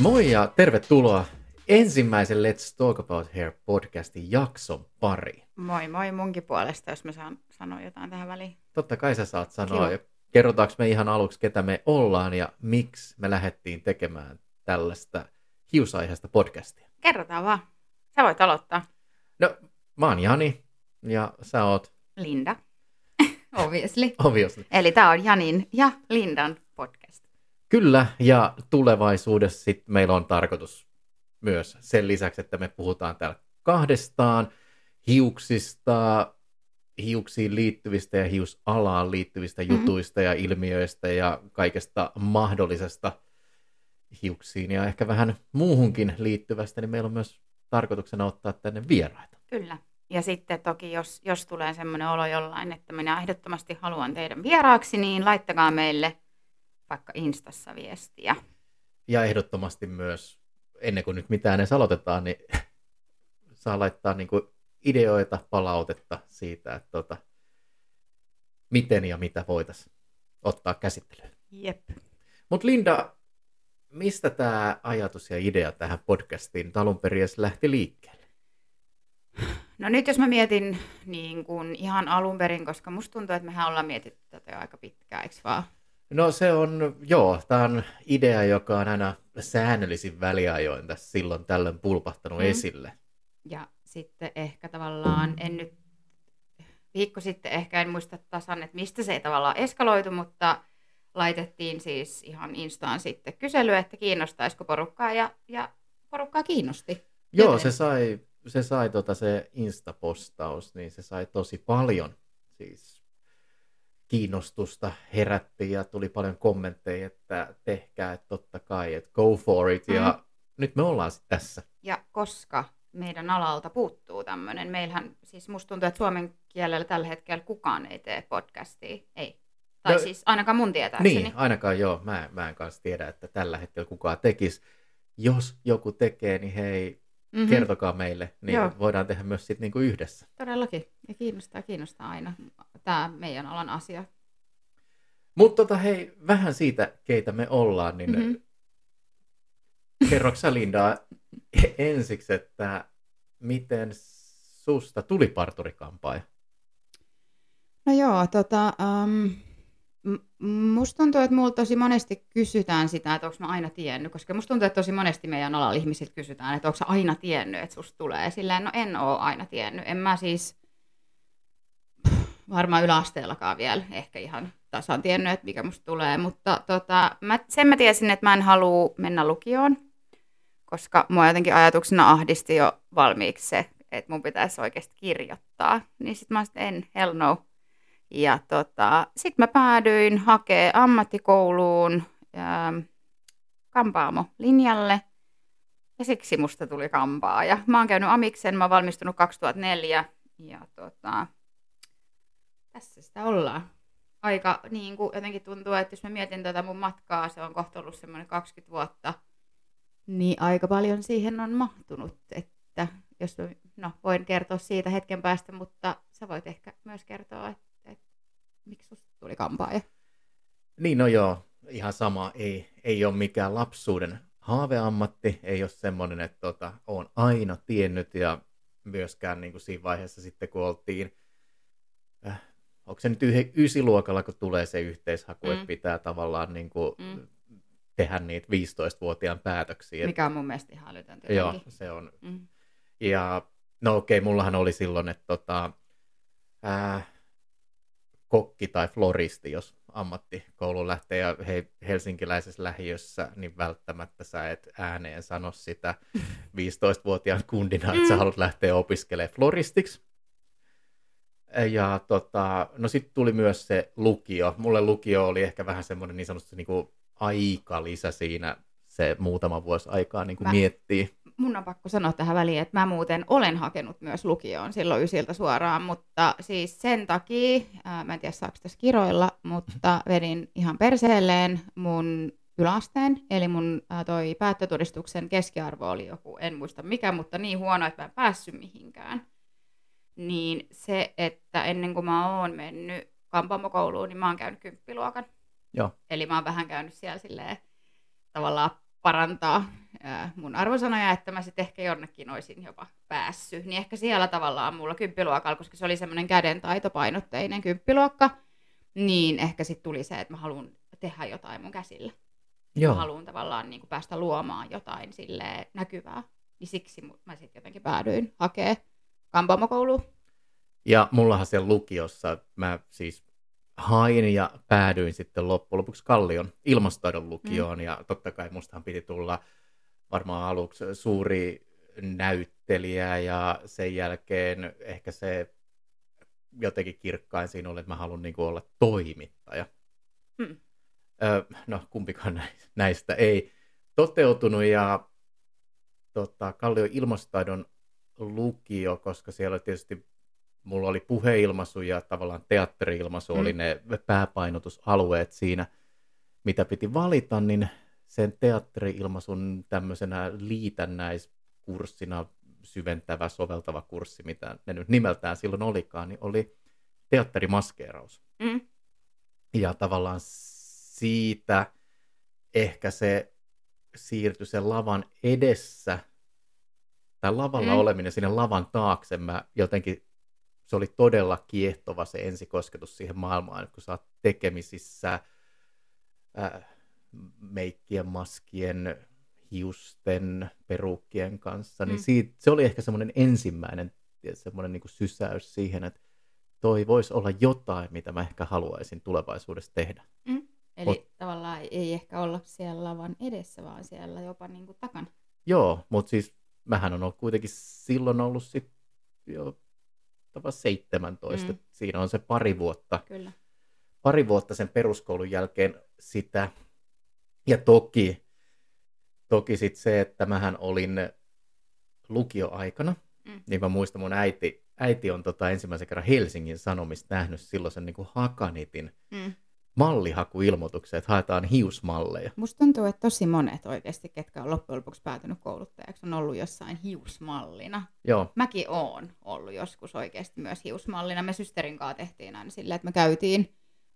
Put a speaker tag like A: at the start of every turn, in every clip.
A: Moi ja tervetuloa ensimmäisen Let's Talk About Hair podcastin jakson pari.
B: Moi moi munkin puolesta, jos mä saan sanoa jotain tähän väliin.
A: Totta kai sä saat sanoa.
B: Kiva.
A: Kerrotaanko me ihan aluksi, ketä me ollaan ja miksi me lähdettiin tekemään tällaista hiusaiheesta podcastia.
B: Kerrotaan vaan. Sä voit aloittaa.
A: No, mä oon Jani ja sä oot
B: Linda. Obviously.
A: obviously.
B: Eli tää on Janin ja Lindan.
A: Kyllä, ja tulevaisuudessa sit meillä on tarkoitus myös sen lisäksi, että me puhutaan täällä kahdestaan hiuksista, hiuksiin liittyvistä ja hiusalaan liittyvistä
B: Mhm.
A: jutuista ja ilmiöistä ja kaikesta mahdollisesta hiuksiin ja ehkä vähän muuhunkin liittyvästä, niin meillä on myös tarkoituksena ottaa tänne vieraita.
B: Kyllä. Ja sitten toki, jos, jos tulee semmoinen olo jollain, että minä ehdottomasti haluan teidän vieraaksi, niin laittakaa meille vaikka Instassa viestiä.
A: Ja ehdottomasti myös, ennen kuin nyt mitään edes aloitetaan, niin saa laittaa niin kuin ideoita, palautetta siitä, että tota, miten ja mitä voitaisiin ottaa käsittelyyn.
B: Jep.
A: Mutta Linda, mistä tämä ajatus ja idea tähän podcastiin alun perin lähti liikkeelle?
B: No nyt jos mä mietin niin kuin ihan alun perin, koska musta tuntuu, että mehän ollaan mietitty tätä jo aika pitkään, eikö vaan?
A: No se on, joo, tämä on idea, joka on aina säännöllisin väliajoin tässä silloin tällöin pulpahtanut
B: Mm.
A: esille.
B: Ja sitten ehkä tavallaan, en nyt, viikko sitten ehkä en muista tasan, että mistä se ei tavallaan eskaloitu, mutta laitettiin siis ihan Instaan sitten kysely, että kiinnostaisiko porukkaa ja, ja porukkaa kiinnosti.
A: Joo,
B: Joten-
A: se sai, se sai tota se Insta-postaus, niin se sai tosi paljon siis kiinnostusta herätti ja tuli paljon kommentteja, että tehkää, että totta kai, että go for it. Ja
B: Mhm.
A: nyt me ollaan sitten tässä.
B: Ja koska meidän alalta puuttuu tämmöinen, meillähän siis musta tuntuu, että suomen kielellä tällä hetkellä kukaan ei tee podcastia, ei. Tai
A: No,
B: siis ainakaan mun tietääkseni.
A: Niin, ainakaan joo, mä, mä en kanssa tiedä, että tällä hetkellä kukaan tekisi. Jos joku tekee, niin hei,
B: Mhm.
A: kertokaa meille, niin
B: Joo.
A: voidaan tehdä myös sitten niinku yhdessä.
B: Todellakin. Ja kiinnostaa, kiinnostaa aina tämä meidän alan asia.
A: Mutta tota, hei, vähän siitä, keitä me ollaan, niin
B: Mhm.
A: mm-hmm. kerroksä Linda ensiksi, että miten susta tuli parturikampaaja?
B: No joo, tota, um, musta tuntuu, että mulla tosi monesti kysytään sitä, että onko mä aina tiennyt, koska musta tuntuu, että tosi monesti meidän alalla ihmisiltä kysytään, että onko aina tiennyt, että susta tulee. Silleen, no en oo aina tiennyt. En mä siis varmaan yläasteellakaan vielä ehkä ihan tasan tiennyt, että mikä musta tulee, mutta tota, mä, sen mä tiesin, että mä en halua mennä lukioon, koska mua jotenkin ajatuksena ahdisti jo valmiiksi se, että mun pitäisi oikeasti kirjoittaa. Niin sit mä sitten en, hell no. Ja tota, sitten mä päädyin hakee ammattikouluun ähm, kampaamo linjalle. Ja siksi musta tuli kampaaja. Mä oon käynyt amiksen, mä oon valmistunut 2004. Ja tota, tässä sitä ollaan. Aika niin kuin jotenkin tuntuu, että jos mä mietin tätä mun matkaa, se on kohta ollut semmoinen 20 vuotta, niin aika paljon siihen on mahtunut, että jos no, voin kertoa siitä hetken päästä, mutta sä voit ehkä myös kertoa, että miksi susta tuli kampaaja.
A: Niin no joo, ihan sama, ei, ei ole mikään lapsuuden haaveammatti, ei ole semmoinen, että tota, on aina tiennyt ja myöskään niin kuin siinä vaiheessa sitten kun oltiin, äh, onko se nyt yh- ysiluokalla, kun tulee se yhteishaku,
B: Mm.
A: että pitää tavallaan niin kuin
B: Mm.
A: tehdä niitä 15-vuotiaan päätöksiä.
B: Mikä on mun mielestä ihan älytöntä
A: Joo, se on.
B: Mm.
A: Ja no okei, mullahan oli silloin, että tota, ää, kokki tai floristi, jos ammattikoulu lähtee ja he, helsinkiläisessä lähiössä, niin välttämättä sä et ääneen sano sitä 15-vuotiaan kundina, että sä
B: Mm.
A: haluat lähteä opiskelemaan floristiksi. Ja tota, no sitten tuli myös se lukio. Mulle lukio oli ehkä vähän semmoinen niin sanotusti niin kuin aikalisä siinä se muutama vuosi aikaa niin kuin miettii.
B: Mun on pakko sanoa tähän väliin, että mä muuten olen hakenut myös lukioon silloin ysiltä suoraan, mutta siis sen takia, ää, mä en tiedä saako tässä kiroilla, mutta vedin ihan perseelleen mun yläasteen, eli mun ää, toi päättötodistuksen keskiarvo oli joku, en muista mikä, mutta niin huono, että mä en päässyt mihinkään. Niin se, että ennen kuin mä oon mennyt kampaamokouluun, niin mä oon käynyt kymppiluokan.
A: Joo.
B: Eli mä oon vähän käynyt siellä silleen tavallaan parantaa mun arvosanoja, että mä sitten ehkä jonnekin olisin jopa päässyt. Niin ehkä siellä tavallaan mulla kymppiluokalla, koska se oli semmoinen kädentaitopainotteinen kymppiluokka, niin ehkä sitten tuli se, että mä haluan tehdä jotain mun käsillä. Joo. Mä haluan tavallaan niin kuin päästä luomaan jotain sille näkyvää. Niin siksi mä sitten jotenkin päädyin hakemaan kampaamokouluun.
A: Ja mullahan siellä lukiossa, mä siis hain ja päädyin sitten loppujen lopuksi Kallion ilmastoidon lukioon. Mm. Ja totta kai mustahan piti tulla varmaan aluksi suuri näyttelijä ja sen jälkeen ehkä se jotenkin kirkkain siinä oli, että mä haluan niin olla toimittaja. Mm. Öö, no kumpikaan näistä ei toteutunut ja tota, Kallion ilmastotaidon lukio, koska siellä tietysti mulla oli puheilmaisu ja tavallaan teatteriilmaisu mm. oli ne pääpainotusalueet siinä, mitä piti valita, niin sen teatteriilmaisun tämmöisenä liitännäiskurssina syventävä, soveltava kurssi, mitä ne nyt nimeltään silloin olikaan, niin oli teatterimaskeeraus. Mm. Ja tavallaan siitä ehkä se siirtyi sen lavan edessä, tai lavalla mm. oleminen sinne lavan taakse, mä jotenkin, se oli todella kiehtova se ensikosketus siihen maailmaan, kun sä oot tekemisissä äh, meikkien, maskien, hiusten, perukkien kanssa, niin mm. siitä, se oli ehkä semmoinen ensimmäinen semmoinen niin sysäys siihen, että toi voisi olla jotain, mitä mä ehkä haluaisin tulevaisuudessa tehdä.
B: Mm. Eli Mut, tavallaan ei ehkä olla siellä lavan edessä, vaan siellä jopa niin kuin takana.
A: Joo, mutta siis mähän on ollut kuitenkin silloin ollut sit jo 17. Mm. Siinä on se pari vuotta.
B: Kyllä.
A: Pari vuotta sen peruskoulun jälkeen sitä. Ja toki, toki sitten se, että mähän olin lukioaikana, mm. niin mä muistan mun äiti, äiti on tota ensimmäisen kerran Helsingin Sanomista nähnyt silloin sen niin kuin Hakanitin mm mallihakuilmoituksia, että haetaan hiusmalleja.
B: Musta tuntuu, että tosi monet oikeasti, ketkä on loppujen lopuksi päätynyt kouluttajaksi, on ollut jossain hiusmallina.
A: Joo.
B: Mäkin oon ollut joskus oikeasti myös hiusmallina. Me systerin kanssa tehtiin aina silleen, että me käytiin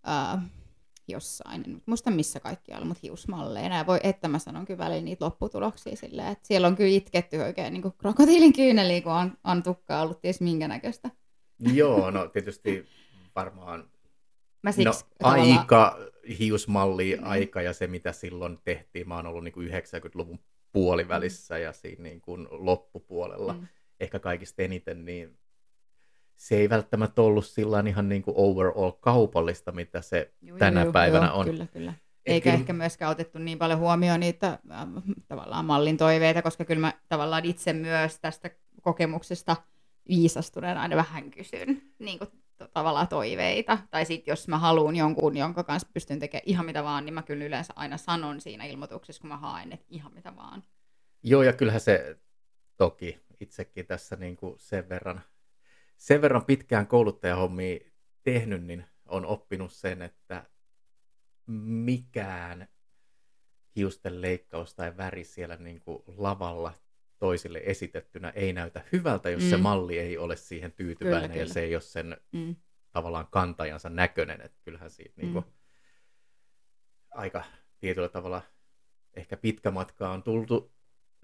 B: äh, jossain, en muista missä kaikkialla, mutta hiusmalleina. Ja voi, että mä sanon kyllä välillä niitä lopputuloksia silleen, että siellä on kyllä itketty oikein niin kuin krokotiilin kyyneliä, kun on, on tukkaa ollut ties minkä näköistä.
A: Joo, no tietysti varmaan Mä siksi, no, tavallaan... aika, hiusmalli, mm. aika ja se, mitä silloin tehtiin. Mä oon ollut niin kuin 90-luvun puolivälissä mm. ja siinä niin kuin loppupuolella mm. ehkä kaikista eniten, niin se ei välttämättä ollut sillä ihan niin kuin overall kaupallista, mitä se juu, tänä juu, päivänä joo, on.
B: Kyllä, kyllä. Eikä kyllä... ehkä myöskään otettu niin paljon huomioon niitä äh, tavallaan mallin toiveita, koska kyllä mä tavallaan itse myös tästä kokemuksesta viisastuneena aina vähän kysyn niin kuin tavallaan toiveita. Tai sitten jos mä haluan jonkun, jonka kanssa pystyn tekemään ihan mitä vaan, niin mä kyllä yleensä aina sanon siinä ilmoituksessa, kun mä haen, että ihan mitä vaan.
A: Joo, ja kyllähän se toki itsekin tässä niin kuin sen, verran, sen verran pitkään kouluttajahommia tehnyt, niin on oppinut sen, että mikään hiusten leikkaus tai väri siellä niin kuin lavalla toisille esitettynä ei näytä hyvältä, jos mm. se malli ei ole siihen tyytyväinen kyllä, ja kyllä. se ei ole sen mm. tavallaan kantajansa näköinen. Että kyllähän siitä mm. niin kuin, aika tietyllä tavalla ehkä pitkä matka on tultu,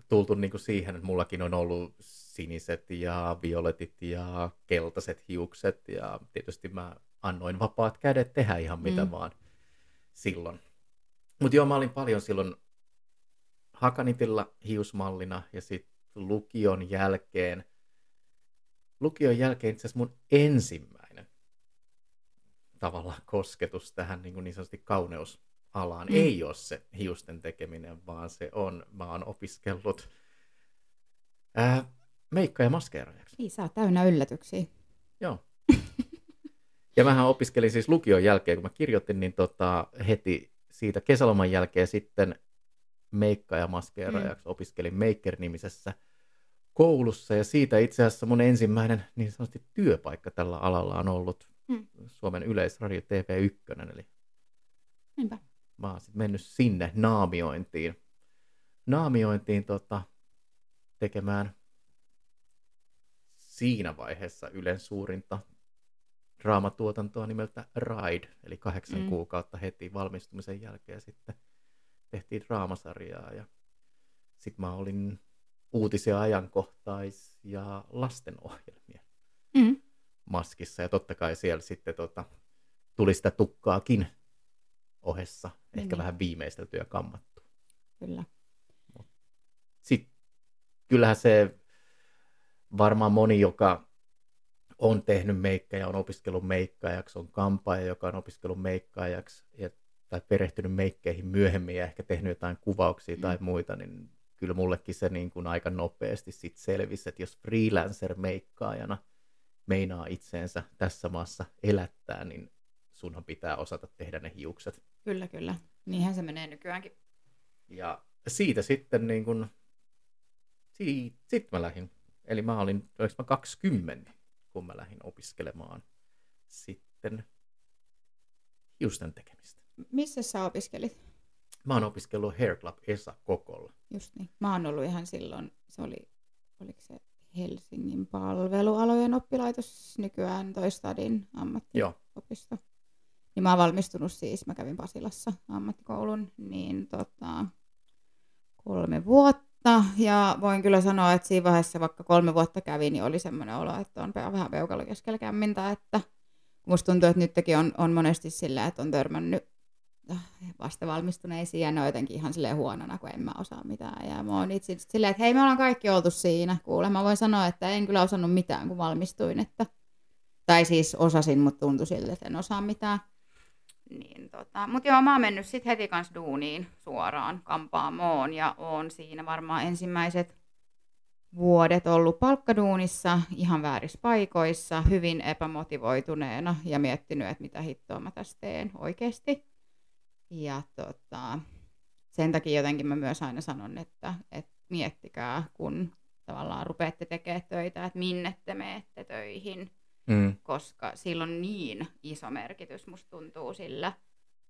A: tultu niin kuin siihen, että mullakin on ollut siniset ja violetit ja keltaiset hiukset ja tietysti mä annoin vapaat kädet tehdä ihan mitä mm. vaan silloin. Mutta joo, mä olin paljon silloin Hakanitilla hiusmallina ja sitten lukion jälkeen, lukion jälkeen itse asiassa mun ensimmäinen tavallaan kosketus tähän niin, kuin niin sanotusti kauneusalaan mm. ei ole se hiusten tekeminen, vaan se on, mä oon opiskellut ää, meikka- ja maskeeraajaksi.
B: Niin, oot täynnä yllätyksiä.
A: Joo. ja mähän opiskelin siis lukion jälkeen, kun mä kirjoitin, niin tota, heti siitä kesäloman jälkeen sitten meikka- ja maskeeraajaksi. Mm. Opiskelin Maker-nimisessä koulussa ja siitä itse asiassa mun ensimmäinen niin sanotusti työpaikka tällä alalla on ollut mm. Suomen yleisradio TV1. Eli
B: Niinpä.
A: mä oon sitten mennyt sinne naamiointiin, naamiointiin tota, tekemään siinä vaiheessa Ylen suurinta draamatuotantoa nimeltä Ride, eli kahdeksan mm. kuukautta heti valmistumisen jälkeen sitten tehtiin draamasarjaa ja sitten mä olin uutisia ajankohtais- ja lastenohjelmia
B: Mm.
A: maskissa. Ja totta kai siellä sitten tota, tuli sitä tukkaakin ohessa,
B: Niin,
A: ehkä
B: niin.
A: vähän viimeistelty ja kammattu.
B: Kyllä.
A: Sitten kyllähän se varmaan moni, joka on tehnyt meikkejä, on opiskellut meikkaajaksi, on kampaaja, joka on opiskellut meikkaajaksi ja, tai perehtynyt meikkeihin myöhemmin ja ehkä tehnyt jotain kuvauksia tai
B: Mm.
A: muita, niin kyllä mullekin se niin kuin aika nopeasti sit selvisi, että jos freelancer-meikkaajana meinaa itseensä tässä maassa elättää, niin sunhan pitää osata tehdä ne hiukset.
B: Kyllä, kyllä. Niinhän se menee nykyäänkin.
A: Ja siitä sitten niin kuin, siitä, sit mä lähdin, eli mä olin, oliko mä 20, kun mä lähdin opiskelemaan sitten hiusten tekemistä.
B: Missä sä opiskelit?
A: Mä oon opiskellut Hair Club Esa Kokolla.
B: Just niin. Mä oon ollut ihan silloin, se oli, oliko se Helsingin palvelualojen oppilaitos, nykyään toi Stadin ammattiopisto.
A: Joo,
B: Niin mä oon valmistunut siis, mä kävin Pasilassa ammattikoulun, niin tota, kolme vuotta. Ja voin kyllä sanoa, että siinä vaiheessa, vaikka kolme vuotta kävin, niin oli semmoinen olo, että on vähän peukalo keskellä kämmintä, että musta tuntuu, että nytkin on, on monesti sillä, että on törmännyt vasta valmistuneisiin ja ne on jotenkin ihan silleen huonona, kun en mä osaa mitään. Ja mä oon itse silleen, että hei, me ollaan kaikki oltu siinä. Kuule, mä voin sanoa, että en kyllä osannut mitään, kun valmistuin. Että... Tai siis osasin, mutta tuntui siltä, että en osaa mitään. Niin, tota. Mutta joo, mä oon mennyt sitten heti kanssa duuniin suoraan kampaamoon ja oon siinä varmaan ensimmäiset vuodet ollut palkkaduunissa ihan väärissä paikoissa, hyvin epämotivoituneena ja miettinyt, että mitä hittoa mä tässä teen oikeasti. Ja tota, sen takia jotenkin mä myös aina sanon, että, että miettikää, kun tavallaan rupeatte tekemään töitä, että minne te menette töihin,
A: mm.
B: koska sillä on niin iso merkitys, musta tuntuu sillä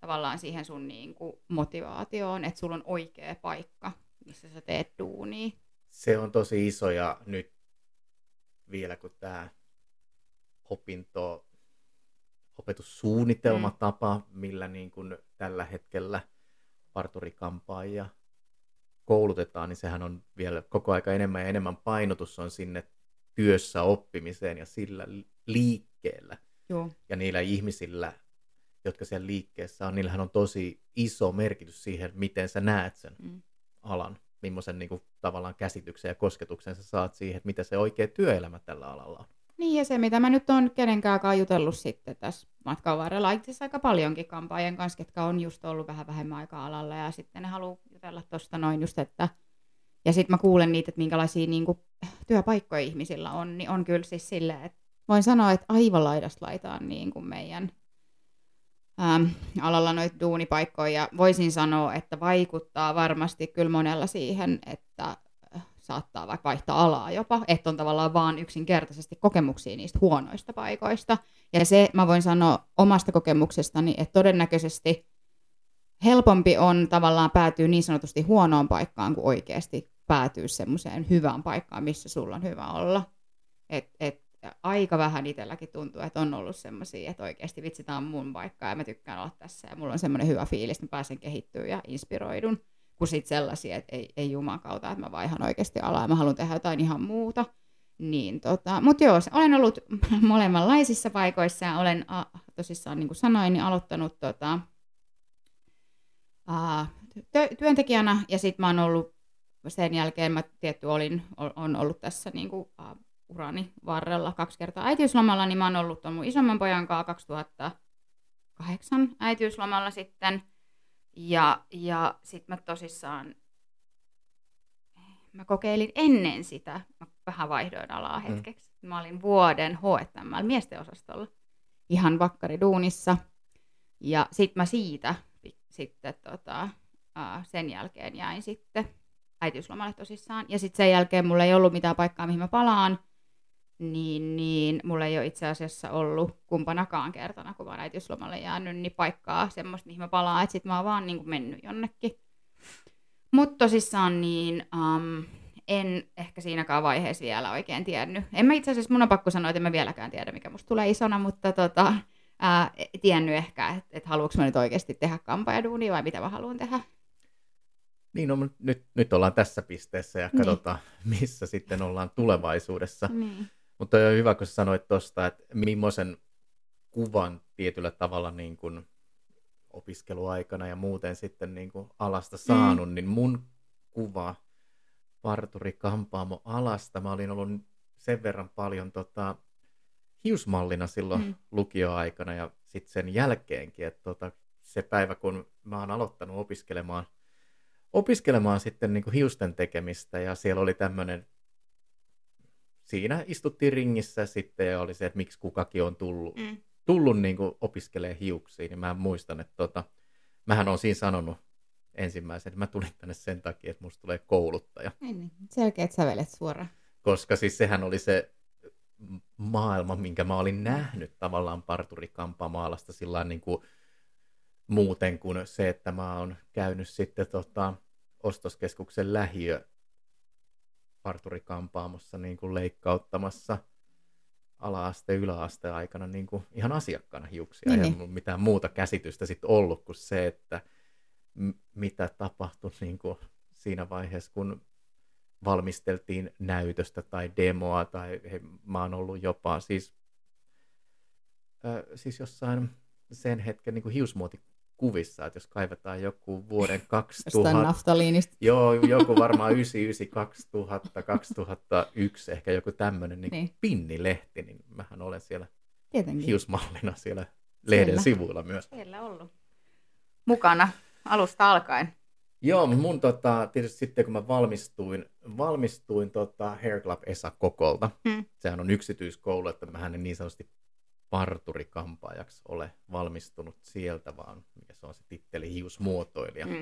B: tavallaan siihen sun niin kuin motivaatioon, että sulla on oikea paikka, missä sä teet duunia.
A: se on tosi iso ja nyt vielä kun tämä opinto, opetussuunnitelmatapa, mm. millä niin kuin tällä hetkellä parturikampaajia koulutetaan, niin sehän on vielä koko aika enemmän ja enemmän painotus on sinne työssä oppimiseen ja sillä li- liikkeellä.
B: Joo,
A: Ja niillä ihmisillä, jotka siellä liikkeessä on, niillähän on tosi iso merkitys siihen, miten sä näet sen
B: mm.
A: alan, millaisen niin kuin, tavallaan käsityksen ja kosketuksen sä saat siihen, että mitä se oikea työelämä tällä alalla on.
B: Niin ja se, mitä mä nyt on kenenkään jutellut sitten tässä matkan varrella, itse asiassa aika paljonkin kampaajien kanssa, ketkä on just ollut vähän vähemmän aikaa alalla ja sitten ne haluaa jutella tuosta noin just, että ja sitten mä kuulen niitä, että minkälaisia niin kuin, työpaikkoja ihmisillä on, niin on kyllä siis silleen, että voin sanoa, että aivan laidasta laitaan niin kuin meidän äm, alalla noita duunipaikkoja. Ja voisin sanoa, että vaikuttaa varmasti kyllä monella siihen, että saattaa vaikka vaihtaa alaa jopa, että on tavallaan vaan yksinkertaisesti kokemuksia niistä huonoista paikoista. Ja se mä voin sanoa omasta kokemuksestani, että todennäköisesti helpompi on tavallaan päätyä niin sanotusti huonoon paikkaan, kuin oikeasti päätyä semmoiseen hyvään paikkaan, missä sulla on hyvä olla. Et, et, aika vähän itselläkin tuntuu, että on ollut semmoisia, että oikeasti vitsi, tämä on mun paikka ja mä tykkään olla tässä ja mulla on semmoinen hyvä fiilis, että mä pääsen kehittyä ja inspiroidun, kuin sitten sellaisia, että ei, ei jumakauta, että mä vaihan oikeasti alaa mä haluan tehdä jotain ihan muuta. Niin, tota, mutta joo, olen ollut molemmanlaisissa paikoissa ja olen a, tosissaan, niin kuin sanoin, niin aloittanut tota, a, tö, työntekijänä ja sitten mä oon ollut sen jälkeen, mä tietty olin, on ollut tässä niin kuin, a, urani varrella kaksi kertaa äitiyslomalla, niin mä oon ollut tuon mun isomman pojan kanssa 2008 äitiyslomalla sitten. Ja, ja sitten mä tosissaan, mä kokeilin ennen sitä, mä vähän vaihdoin alaa hetkeksi. Mm. Mä olin vuoden H&M miesten osastolla ihan vakkariduunissa. Ja sitten mä siitä sitten tota, sen jälkeen jäin sitten äitiyslomalle tosissaan. Ja sitten sen jälkeen mulla ei ollut mitään paikkaa, mihin mä palaan. Niin, niin mulla ei ole itse asiassa ollut kumpanakaan kertana, kun mä oon äitiyslomalle jäänyt, niin paikkaa semmoista, mihin mä palaan. Että sit mä oon vaan niin kuin mennyt jonnekin. Mutta tosissaan niin um, en ehkä siinäkään vaiheessa vielä oikein tiennyt. En mä itse asiassa, mun on pakko sanoa, että en mä vieläkään tiedä, mikä musta tulee isona, mutta tota, ää, tiennyt ehkä, että et haluanko mä nyt oikeasti tehdä kampaajaduunia vai mitä mä haluan tehdä.
A: Niin, no, nyt, nyt ollaan tässä pisteessä ja
B: Niin.
A: katsotaan, missä sitten ollaan tulevaisuudessa.
B: Niin.
A: Mutta on hyvä, kun sanoit tuosta, että millaisen kuvan tietyllä tavalla niin kuin opiskeluaikana ja muuten sitten niin kuin alasta saanut, mm. niin mun kuva parturi kampaamo alasta, mä olin ollut sen verran paljon tota, hiusmallina silloin mm.
B: Mm.
A: lukioaikana ja sitten sen jälkeenkin, että tota, se päivä, kun mä oon aloittanut opiskelemaan, opiskelemaan sitten niin kuin hiusten tekemistä ja siellä oli tämmöinen siinä istuttiin ringissä sitten ja oli se, että miksi kukakin on tullut, mm. Tullut niin kuin opiskelee hiuksia, niin mä muistan, että tota, mähän on siinä sanonut ensimmäisen, että mä tulin tänne sen takia, että musta tulee kouluttaja,
B: Niin, niin. Selkeät sävelet suoraan.
A: koska siis sehän oli se maailma, minkä mä olin nähnyt tavallaan parturikampamaalasta sillä niin kuin muuten kuin se, että mä oon käynyt sitten tota, ostoskeskuksen lähiö parturikampaamossa niin kuin leikkauttamassa ala-aste, yläaste aikana niin kuin ihan asiakkaana hiuksia.
B: Niin,
A: Ei
B: niin.
A: mulla mitään muuta käsitystä sitten ollut kuin se, että m- mitä tapahtui niin kuin siinä vaiheessa, kun valmisteltiin näytöstä tai demoa, tai he, mä oon ollut jopa siis, äh, siis jossain sen hetken niin kuin hiusmuotikuvissa, että jos kaivetaan joku vuoden
B: Jostain
A: 2000,
B: naftaliinista.
A: Joo, joku varmaan 99, 2000, 2001, ehkä joku tämmöinen niin
B: Niin.
A: pinnilehti, niin mähän olen siellä
B: Tietenkin.
A: hiusmallina siellä lehden
B: Siellä.
A: sivuilla myös.
B: Siellä ollut. Mukana alusta alkaen.
A: Joo, mutta mun tota, tietysti sitten kun mä valmistuin, valmistuin tota Hair Club Esa Kokolta,
B: Mm.
A: sehän on yksityiskoulu, että mä en niin sanotusti parturikampaajaksi ole valmistunut sieltä, vaan mikä se on se titteli, hiusmuotoilija. Mm.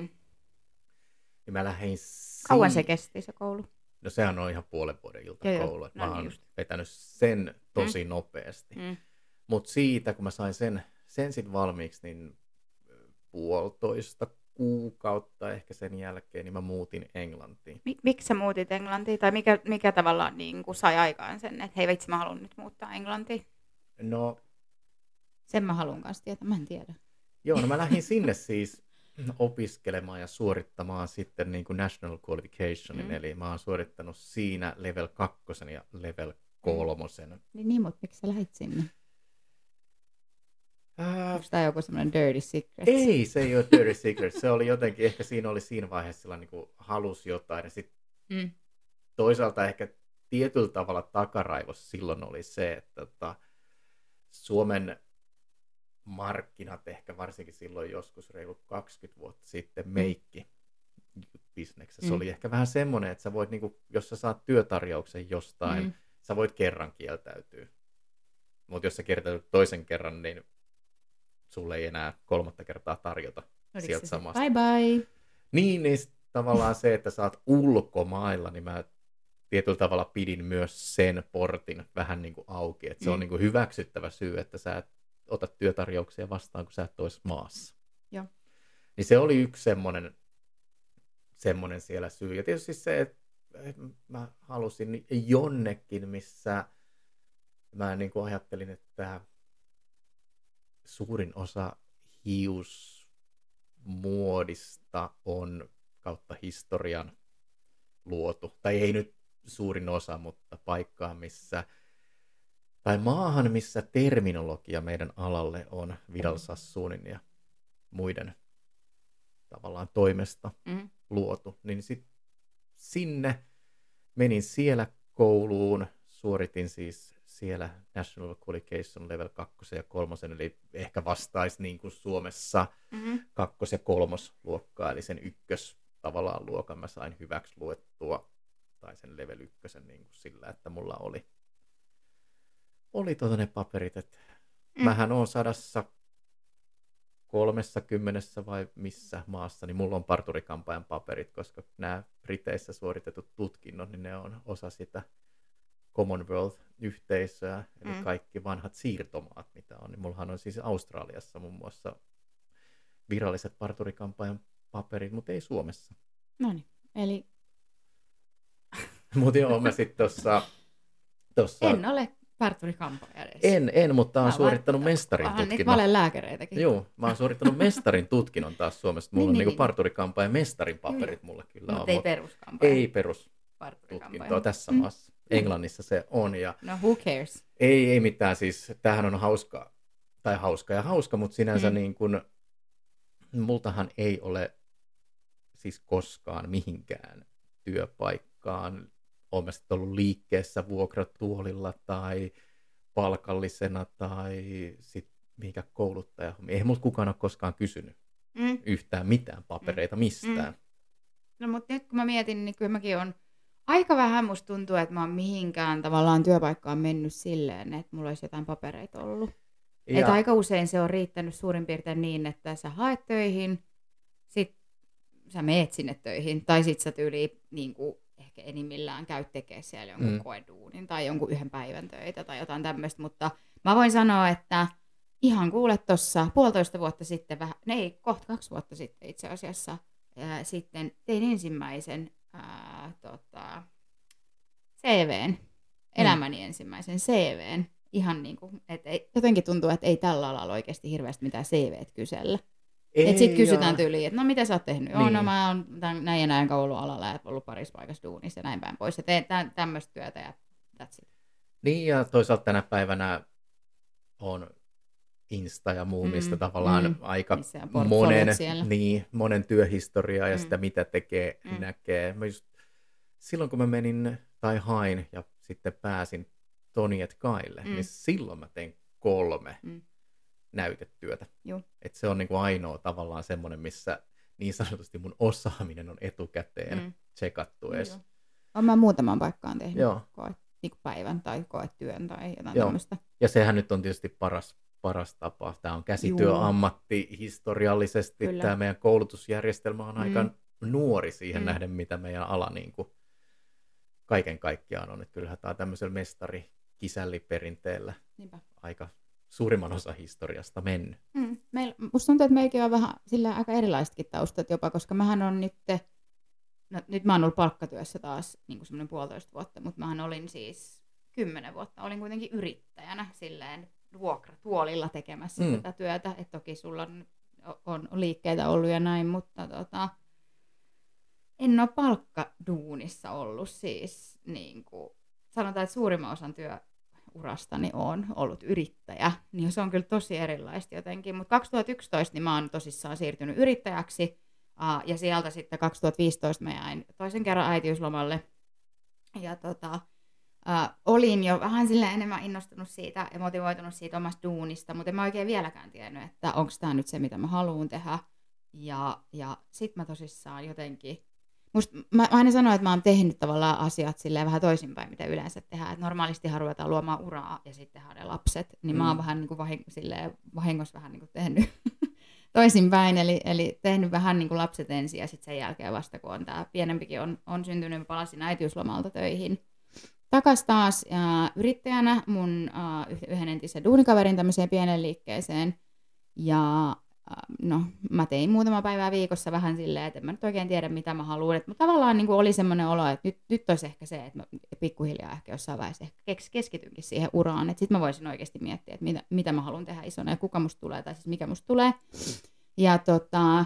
A: Niin mä lähdin
B: Kauan
A: si-
B: se kesti se koulu?
A: No sehän on ihan puolen vuoden
B: Joo, joo. No
A: mä oon
B: just.
A: vetänyt sen tosi mm. nopeasti.
B: Mm.
A: Mutta siitä, kun mä sain sen, sen sitten valmiiksi, niin puolitoista kuukautta ehkä sen jälkeen, niin mä muutin Englantiin.
B: Mik- miksi sä muutit Englantiin? Tai mikä, mikä tavallaan niin kuin sai aikaan sen, että hei vitsi mä haluan nyt muuttaa Englantiin?
A: No
B: Sen mä haluan kanssa tietää, mä en tiedä.
A: joo, no mä lähdin sinne siis opiskelemaan ja suorittamaan sitten niin kuin National Qualificationin,
B: Mm.
A: mm. eli mä oon suorittanut siinä level kakkosen ja level kolmosen.
B: Niin, niin mutta miksi sä lähit sinne?
A: Ää,
B: Onko tää joku semmoinen dirty secret?
A: Ei, se ei ole Dirty Secret. Se oli jotenkin, ehkä siinä oli siinä vaiheessa sillä niin kuin halus jotain. Ja sitten
B: Mm.
A: toisaalta ehkä tietyllä tavalla takaraivossa silloin oli se, että tota, Suomen markkinat ehkä varsinkin silloin joskus reilu 20 vuotta sitten meikki bisneksessä
B: Mm.
A: oli ehkä vähän semmoinen, että sä voit, niinku, jos sä saat työtarjouksen jostain,
B: Mm.
A: sä voit kerran kieltäytyä. Mutta jos sä kieltäytyt toisen kerran, niin sulle ei enää kolmatta kertaa tarjota
B: Oliko
A: sieltä
B: se
A: samasta.
B: Bye bye.
A: Niin, niin tavallaan se, että sä oot ulkomailla, niin mä tietyllä tavalla pidin myös sen portin vähän niin kuin auki, että se on
B: Mm.
A: niin kuin hyväksyttävä syy, että sä et ota työtarjouksia vastaan, kun sä et olisi maassa.
B: Joo.
A: Niin se oli yksi semmoinen, semmoinen siellä syy. Ja tietysti se, että mä halusin jonnekin, missä mä niin kuin ajattelin, että suurin osa hiusmuodista on kautta historian luotu. Tai ei nyt suurin osa, mutta paikkaa, missä tai maahan, missä terminologia meidän alalle on Vidal Sassuunin ja muiden tavallaan toimesta
B: Mm.
A: luotu, niin sit sinne menin siellä kouluun, suoritin siis siellä National Qualification Level 2 ja 3, eli ehkä vastaisi niin kuin Suomessa
B: Mm.
A: kakkos- ja kolmosluokkaa, eli sen ykkös tavallaan luokan mä sain hyväksi luettua, tai sen level ykkösen niin kuin sillä, että mulla oli, oli tuota ne paperit, että
B: Mm.
A: mähän on sadassa kolmessa kymmenessä vai missä maassa, niin mulla on parturikampaajan paperit, koska nämä Briteissä suoritetut tutkinnot, niin ne on osa sitä Commonwealth-yhteisöä, eli
B: Mm.
A: kaikki vanhat siirtomaat, mitä on. Niin mullahan on siis Australiassa muun muassa viralliset parturikampaajan paperit, mutta ei Suomessa.
B: No niin, eli
A: Mutta joo, mä sitten tuossa... Tossa,
B: en ole edes?
A: En, en, mutta olen suorittanut mestarin
B: Onhan niitä
A: tutkinnon.
B: valelääkäreitäkin.
A: Joo, mä oon suorittanut mestarin tutkinnon taas Suomesta. Mulla
B: Niin,
A: on
B: niin,
A: niinku
B: niin.
A: parturikampaa ja mestarin paperit mulla kyllä on.
B: Mutta ei
A: mut
B: peruskampaaja.
A: ei perustutkintoa
B: parturikampaaja.
A: tässä
B: Mm.
A: maassa. Englannissa se on ja
B: No who cares?
A: ei, ei mitään siis, tämähän on hauska, tai hauska ja hauska, mutta sinänsä
B: Mm.
A: niin kuin, multahan ei ole siis koskaan mihinkään työpaikkaan, olen mä sitten ollut liikkeessä vuokratuolilla tai palkallisena tai sitten mihinkä kouluttaja. Eihän multa kukaan ole koskaan kysynyt
B: Mm.
A: yhtään mitään papereita mistään.
B: No mutta nyt kun mä mietin, niin kyllä mäkin on aika vähän musta tuntuu, että mä oon mihinkään tavallaan työpaikkaan mennyt silleen, että mulla olisi jotain papereita ollut. Ja... Että aika usein se on riittänyt suurin piirtein niin, että sä haet töihin, sit sä meet sinne töihin, tai sit sä tyyli niin kuin, ehkä enimmillään käyt tekemään siellä jonkun
A: Mm.
B: mm. koeduunin tai jonkun yhden päivän töitä tai jotain tämmöistä, mutta mä voin sanoa, että ihan kuule tuossa puolitoista vuotta sitten, vähän, ei, kohta kaksi vuotta sitten itse asiassa, ää, sitten tein ensimmäisen ää, tota, CVn, elämäni ensimmäisen CVn, ihan niin kuin, että ei, jotenkin tuntuu, että ei tällä alalla oikeasti hirveästi mitään CVt kysellä. Että sitten kysytään tyyliin, että no mitä sä oot tehnyt? Niin. Joo,
A: Niin.
B: no mä oon tän, näin ja näin kauan ollut alalla ja ollut parissa paikassa duunissa ja näin päin pois. Ja teen tä, tämmöistä työtä ja that's it.
A: Niin, ja toisaalta tänä päivänä on Insta ja muu,
B: Mm,
A: mistä tavallaan
B: mm.
A: aika monen, niin, monen työhistoriaa ja
B: Mm.
A: sitä, mitä tekee,
B: Mm.
A: näkee. Mä just, silloin kun mä menin tai hain ja sitten pääsin Tony et Kaille,
B: Mm.
A: niin silloin mä tein kolme
B: Mm.
A: Näytetyötä.
B: Juu.
A: Et se on niinku ainoa tavallaan semmoinen, missä niin sanotusti mun osaaminen on etukäteen
B: Mm.
A: tsekattu edes.
B: Joo. Mä muutaman paikkaan tehnyt
A: Joo.
B: koe, niin päivän tai koetyön tai jotain
A: Joo.
B: tämmöistä.
A: Ja sehän nyt on tietysti paras, paras tapa. Tämä on käsityöammatti historiallisesti.
B: Kyllä.
A: Tämä meidän koulutusjärjestelmä on
B: Mm.
A: aika nuori siihen
B: Mm.
A: nähden, mitä meidän ala niin kuin kaiken kaikkiaan on. Että kyllähän tämä on tämmöisellä mestari-kisälliperinteellä
B: Niinpä.
A: aika suurimman osa historiasta mennyt.
B: Mm. Meil, musta tuntuu, että meilläkin on vähän sillä aika erilaisetkin taustat jopa, koska mähän on nyt, no, nyt mä oon ollut palkkatyössä taas niin semmoinen puolitoista vuotta, mutta mähän olin siis kymmenen vuotta, olin kuitenkin yrittäjänä silleen vuokratuolilla tekemässä
A: Mm.
B: tätä työtä, että toki sulla on, on liikkeitä ollut ja näin, mutta tota, en ole palkkaduunissa ollut siis niin kuin, sanotaan, että suurimman osan työurastani on ollut yrittäjä, niin se on kyllä tosi erilaista jotenkin. Mutta 2011 niin mä oon tosissaan siirtynyt yrittäjäksi, ja sieltä sitten 2015 mä jäin toisen kerran äitiyslomalle. Ja tota, olin jo vähän sillä enemmän innostunut siitä ja motivoitunut siitä omasta duunista, mutta en mä oikein vieläkään tiennyt, että onko tämä nyt se, mitä mä haluan tehdä. Ja, ja sit mä tosissaan jotenkin Musta, mä, mä aina sanon, että mä oon tehnyt tavallaan asiat silleen vähän toisinpäin, mitä yleensä tehdään. Et normaalisti ruvetaan luomaan uraa ja sitten tehdään ne lapset. Niin mä oon
A: Mm.
B: vähän niin kuin vahing, silleen, vahingossa vähän niin kuin tehnyt toisinpäin. Eli, eli tehnyt vähän niin kuin lapset ensin ja sitten sen jälkeen vasta, kun on tämä pienempikin on, on syntynyt, mä palasin äitiyslomalta töihin. Takas taas äh, yrittäjänä mun äh, yhden entisen duunikaverin tämmöiseen pieneen liikkeeseen. Ja no, mä tein muutama päivää viikossa vähän silleen, että en mä nyt oikein tiedä, mitä mä haluan. Et, mutta tavallaan niin kuin oli semmoinen olo, että nyt, nyt olisi ehkä se, että mä pikkuhiljaa ehkä jossain vaiheessa ehkä keskitynkin siihen uraan. Että sitten mä voisin oikeasti miettiä, että mitä, mitä mä haluan tehdä isona ja kuka musta tulee, tai siis mikä musta tulee. Ja tota,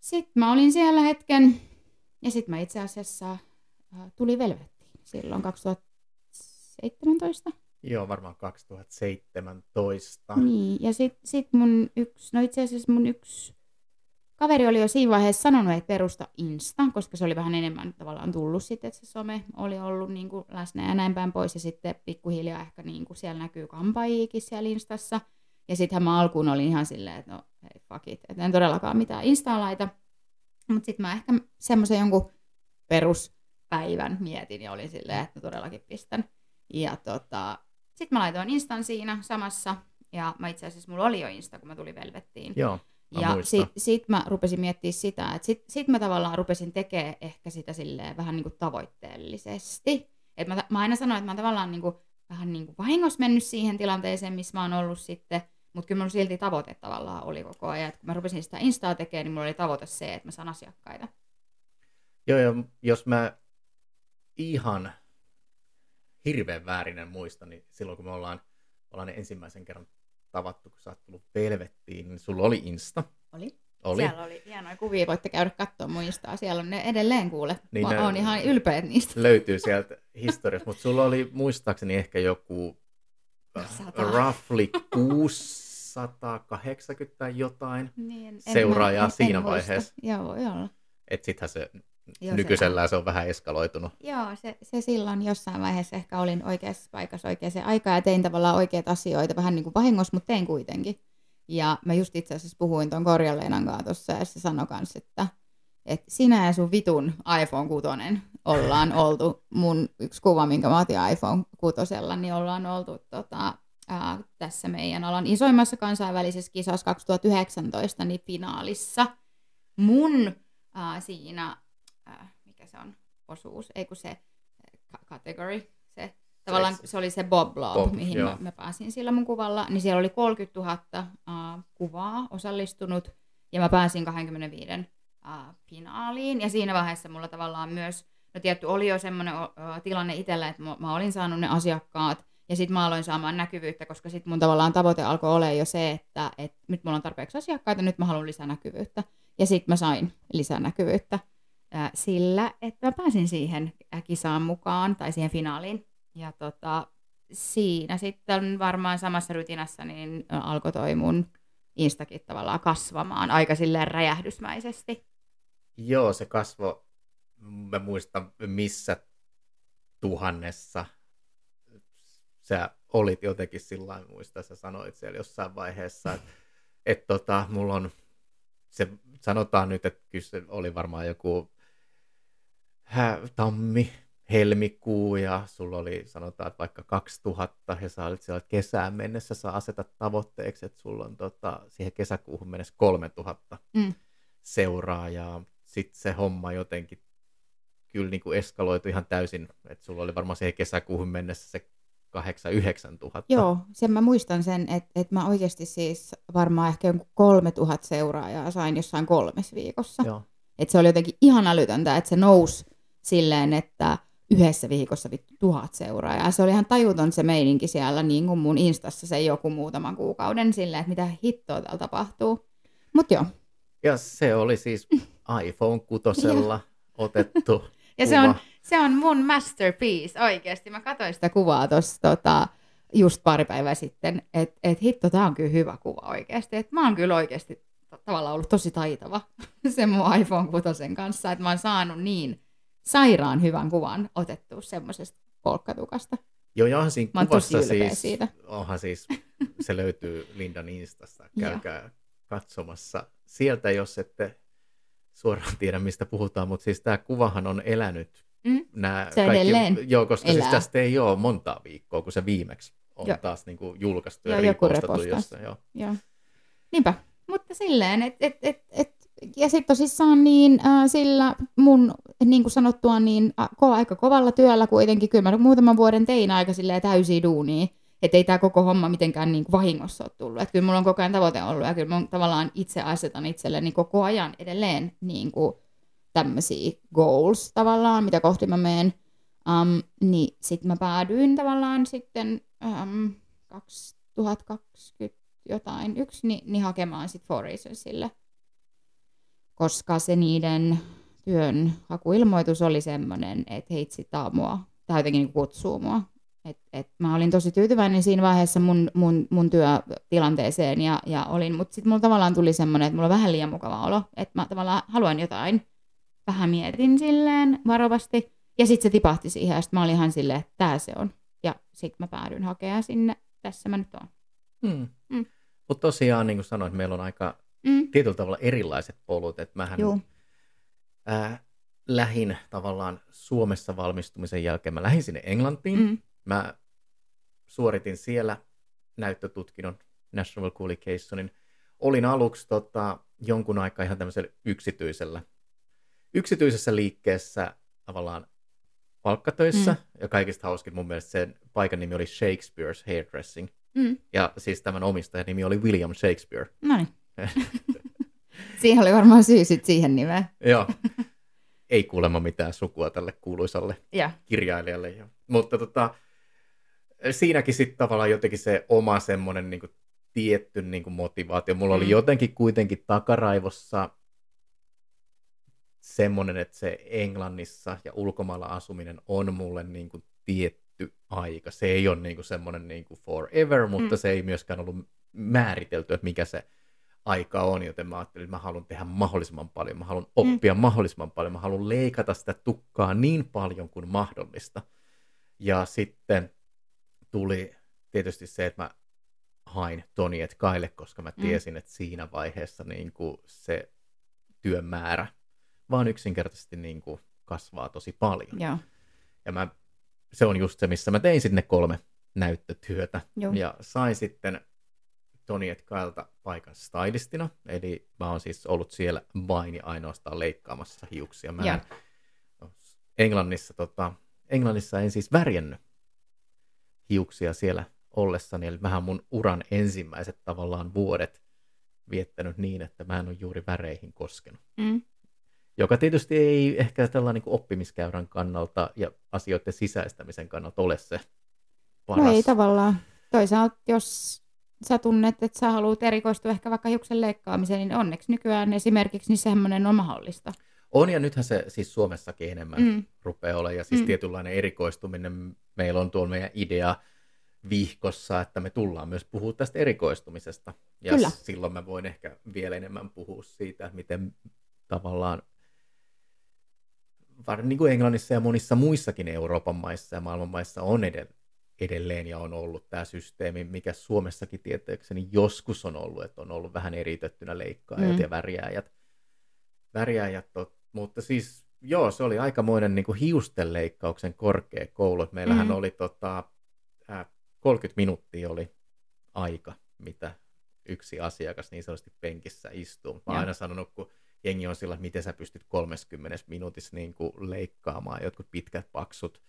B: sitten mä olin siellä hetken, ja sitten mä itse asiassa äh, tuli Velvettiin silloin 2017.
A: Joo, varmaan 2017.
B: Niin, ja sitten sit mun yksi, no itse asiassa mun yksi kaveri oli jo siinä vaiheessa sanonut, että perusta Insta, koska se oli vähän enemmän tavallaan tullut sitten, että se some oli ollut niin kuin läsnä ja näin päin pois. Ja sitten pikkuhiljaa ehkä niin kuin siellä näkyy kampaajiikin siellä Instassa. Ja sittenhän mä alkuun olin ihan silleen, että no hei fuck it, että en todellakaan mitään Instaa laita. Mutta sitten mä ehkä semmoisen jonkun peruspäivän mietin ja olin silleen, että no todellakin pistän. Ja tota, sitten mä laitoin Instan siinä samassa. Ja mä itse asiassa, mulla oli jo Insta, kun mä tulin Velvettiin.
A: Joo, mä
B: Ja
A: muistan.
B: sit, mä rupesin miettimään sitä, että sit, sit mä tavallaan rupesin tekemään ehkä sitä silleen vähän niin kuin tavoitteellisesti. Et mä, mä aina sanoin, että mä oon tavallaan niin kuin, vähän niin kuin vahingossa mennyt siihen tilanteeseen, missä mä oon ollut sitten, mutta kyllä mulla silti tavoite tavallaan oli koko ajan. Et kun mä rupesin sitä Instaa tekemään, niin mulla oli tavoite se, että mä saan asiakkaita.
A: Joo, ja jos mä ihan hirveän väärinen muista, niin silloin kun me ollaan, ollaan ensimmäisen kerran tavattu, kun sä oot tullut Velvettiin, niin sulla oli Insta.
B: Oli.
A: Oli.
B: Siellä oli hienoja kuvia, voitte käydä katsoa muistaa. Siellä on ne edelleen kuule.
A: Niin
B: Niin
A: ne-
B: on ihan ylpeät niistä.
A: Löytyy sieltä historiasta, mutta sulla oli muistaakseni ehkä joku äh,
B: Sata.
A: roughly 680 tai jotain.
B: Niin,
A: Seuraajaa
B: mä- en-
A: siinä
B: en muista.
A: vaiheessa.
B: Joo, voi olla.
A: Et sittenhän se
B: Joo, se
A: nykyisellään se on vähän eskaloitunut.
B: Joo, se, se silloin jossain vaiheessa ehkä olin oikeassa paikassa oikeaan aikaan ja tein tavallaan oikeita asioita vähän niin kuin vahingossa, mutta tein kuitenkin. Ja mä just itse asiassa puhuin tuon Korjaleenan kanssa tuossa ja se sanoi kans, että, että sinä ja sun vitun iPhone 6 ollaan oltu, mun yksi kuva, minkä mä otin iPhone 6, niin ollaan oltu tota, ää, tässä meidän alan isoimmassa kansainvälisessä kisassa 2019 niin finaalissa. Mun ää, siinä, ää, mikä se on, osuus, ei kun se category, se, tavallaan se oli se Bob Lob,
A: Bob,
B: mihin
A: joo.
B: mä, mä pääsin sillä mun kuvalla, niin siellä oli 30 000 uh, kuvaa osallistunut, ja mä pääsin 25 uh, finaaliin, ja siinä vaiheessa mulla tavallaan myös, no tietty oli jo semmoinen uh, tilanne itsellä, että mä, mä olin saanut ne asiakkaat, ja sitten mä aloin saamaan näkyvyyttä, koska sitten mun tavallaan tavoite alkoi olla jo se, että, että nyt mulla on tarpeeksi asiakkaita, nyt mä haluan lisää näkyvyyttä. Ja sitten mä sain lisää näkyvyyttä sillä, että mä pääsin siihen ää, kisaan mukaan tai siihen finaaliin. Ja tota, siinä sitten varmaan samassa rytinässä niin alkoi toi mun Instakin tavallaan kasvamaan aika silleen räjähdysmäisesti.
A: Joo, se kasvo, mä muistan missä tuhannessa sä olit jotenkin sillä muista, sä sanoit siellä jossain vaiheessa, että et tota, mulla on, se sanotaan nyt, että kyllä se oli varmaan joku hä, tammi, helmikuu ja sulla oli sanotaan, että vaikka 2000 ja sä olit siellä kesään mennessä, sä asetat tavoitteeksi, että sulla on tota, siihen kesäkuuhun mennessä 3000
B: Mm.
A: seuraajaa. Sitten se homma jotenkin kyllä niin kuin eskaloitui ihan täysin, että sulla oli varmaan siihen kesäkuuhun mennessä se 8-9 tuhatta.
B: Joo, sen mä muistan sen, että, että mä oikeasti siis varmaan ehkä jonkun 3000 seuraajaa sain jossain kolmessa viikossa.
A: Joo.
B: Että se oli jotenkin ihan älytöntä, että se nousi silleen, että yhdessä viikossa vittu tuhat seuraajaa. Se oli ihan tajuton se meininki siellä, niin kuin mun Instassa se joku muutaman kuukauden silleen, että mitä hittoa täällä tapahtuu. Mutta joo,
A: Ja se oli siis iPhone 6 otettu
B: ja se on, se on mun masterpiece oikeasti. Mä katsoin sitä kuvaa tuossa tota, just pari päivää sitten, että et hitto, tää on kyllä hyvä kuva oikeasti. Et mä oon kyllä oikeasti ta- tavallaan ollut tosi taitava sen mun iPhone 6 kanssa, että mä oon saanut niin sairaan hyvän kuvan otettua semmoisesta polkkatukasta.
A: Joo, ja onhan siinä
B: Mä
A: kuvassa siis,
B: siitä.
A: onhan siis, se löytyy Lindan Instasta, käykää katsomassa. Sieltä, jos ette suoraan tiedä, mistä puhutaan, mutta siis tämä kuvahan on elänyt.
B: Mm.
A: Nää
B: Se edelleen
A: joo, koska
B: elää.
A: siis tästä ei ole montaa viikkoa, kun se viimeksi on
B: Joo.
A: taas niin kuin julkaistu
B: Joo,
A: ja
B: joku
A: repostattu jossain. Joo.
B: Joo. Niinpä. Mutta silleen, että et, et, et, ja sitten tosissaan niin äh, sillä mun, niin kuin sanottua, niin äh, ko, aika kovalla työllä kuitenkin, kyllä mä muutaman vuoden tein aika silleen täysiä duunia, että ei tämä koko homma mitenkään niin kuin vahingossa ole tullut. Että kyllä mulla on koko ajan tavoite ollut ja kyllä mä tavallaan itse asetan itselleni koko ajan edelleen niin kuin tämmöisiä goals tavallaan, mitä kohti mä menen. Um, niin sitten mä päädyin tavallaan sitten um, 2020 jotain yksi, niin, niin hakemaan sitten Four Reasonsille, koska se niiden työn hakuilmoitus oli semmoinen, että heitsi tää mua, tai jotenkin niin kutsuu mua. Et, et mä olin tosi tyytyväinen siinä vaiheessa mun, mun, mun työtilanteeseen ja, ja olin, mutta sitten mulla tavallaan tuli semmoinen, että mulla on vähän liian mukava olo, että mä tavallaan haluan jotain. Vähän mietin silleen varovasti ja sitten se tipahti siihen ja sitten mä olin ihan silleen, että tää se on. Ja sitten mä päädyin hakea sinne, tässä mä nyt oon.
A: Hmm.
B: Mm.
A: Mutta tosiaan, niin kuin sanoit, meillä on aika
B: Mm.
A: tietyllä tavalla erilaiset polut. Että mähän
B: Joo.
A: ää, lähin tavallaan Suomessa valmistumisen jälkeen, mä lähdin sinne Englantiin.
B: Mm.
A: Mä suoritin siellä näyttötutkinnon National Qualificationin. Olin aluksi tota, jonkun aikaa ihan tämmöisellä yksityisellä, yksityisessä liikkeessä tavallaan palkkatöissä.
B: Mm.
A: Ja kaikista hauskin mun mielestä sen paikan nimi oli Shakespeare's Hairdressing.
B: Mm.
A: Ja siis tämän omistajan nimi oli William Shakespeare.
B: No niin. Siihen oli varmaan syy sit siihen nimeen.
A: Joo. Ei kuulemma mitään sukua tälle kuuluisalle
B: Ja.
A: kirjailijalle. Ja, mutta tota, siinäkin sitten tavallaan jotenkin se oma semmoinen niin tietty niin kuin motivaatio. Mulla mm. oli jotenkin kuitenkin takaraivossa semmoinen, että se Englannissa ja ulkomailla asuminen on mulle niin kuin tietty aika. Se ei ole niin kuin semmoinen niin kuin forever, mutta mm. se ei myöskään ollut määritelty, että mikä se aika on, joten mä ajattelin, että mä haluan tehdä mahdollisimman paljon, mä haluan oppia mm. mahdollisimman paljon, mä haluan leikata sitä tukkaa niin paljon kuin mahdollista. Ja sitten tuli tietysti se, että mä hain Toni et Kaille, koska mä mm. tiesin, mm. että siinä vaiheessa niin kuin se työn määrä vaan yksinkertaisesti niin kuin kasvaa tosi paljon.
B: Ja,
A: Ja mä, se on just se, missä mä tein sinne kolme näyttötyötä.
B: Joo.
A: Ja sain sitten Toni Etkailta paikan stylistina, eli mä oon siis ollut siellä vain ja ainoastaan leikkaamassa hiuksia. Mä en, no, Englannissa, tota, Englannissa en siis värjännyt hiuksia siellä ollessani, eli vähän mun uran ensimmäiset tavallaan vuodet viettänyt niin, että mä en ole juuri väreihin koskenut.
B: Mm.
A: Joka tietysti ei ehkä tällainen niin oppimiskäyrän kannalta ja asioiden sisäistämisen kannalta ole se paras.
B: No ei tavallaan. Toisaalta, jos sä tunnet, että sä haluat erikoistua ehkä vaikka hiuksen leikkaamiseen, niin onneksi nykyään esimerkiksi niin semmoinen on mahdollista.
A: On, ja nythän se siis Suomessakin enemmän mm. rupeaa olemaan, ja siis mm. tietynlainen erikoistuminen, meillä on tuolla meidän idea vihkossa, että me tullaan myös puhua tästä erikoistumisesta. Ja
B: Kyllä.
A: silloin mä voin ehkä vielä enemmän puhua siitä, miten tavallaan varmaan niin kuin Englannissa ja monissa muissakin Euroopan maissa ja maailman maissa on edelleen ja on ollut tämä systeemi, mikä Suomessakin tietääkseni joskus on ollut, että on ollut vähän eritettynä leikkaajat mm. ja värjääjät. värjääjät mutta siis joo, se oli aikamoinen niin kuin hiustenleikkauksen korkeakoulu. Meillähän mm. oli tota, 30 minuuttia oli aika, mitä yksi asiakas niin sanotusti penkissä istuu. Mä oon aina sanonut, kun jengi on sillä, että miten sä pystyt 30 minuutissa niin kuin leikkaamaan jotkut pitkät, paksut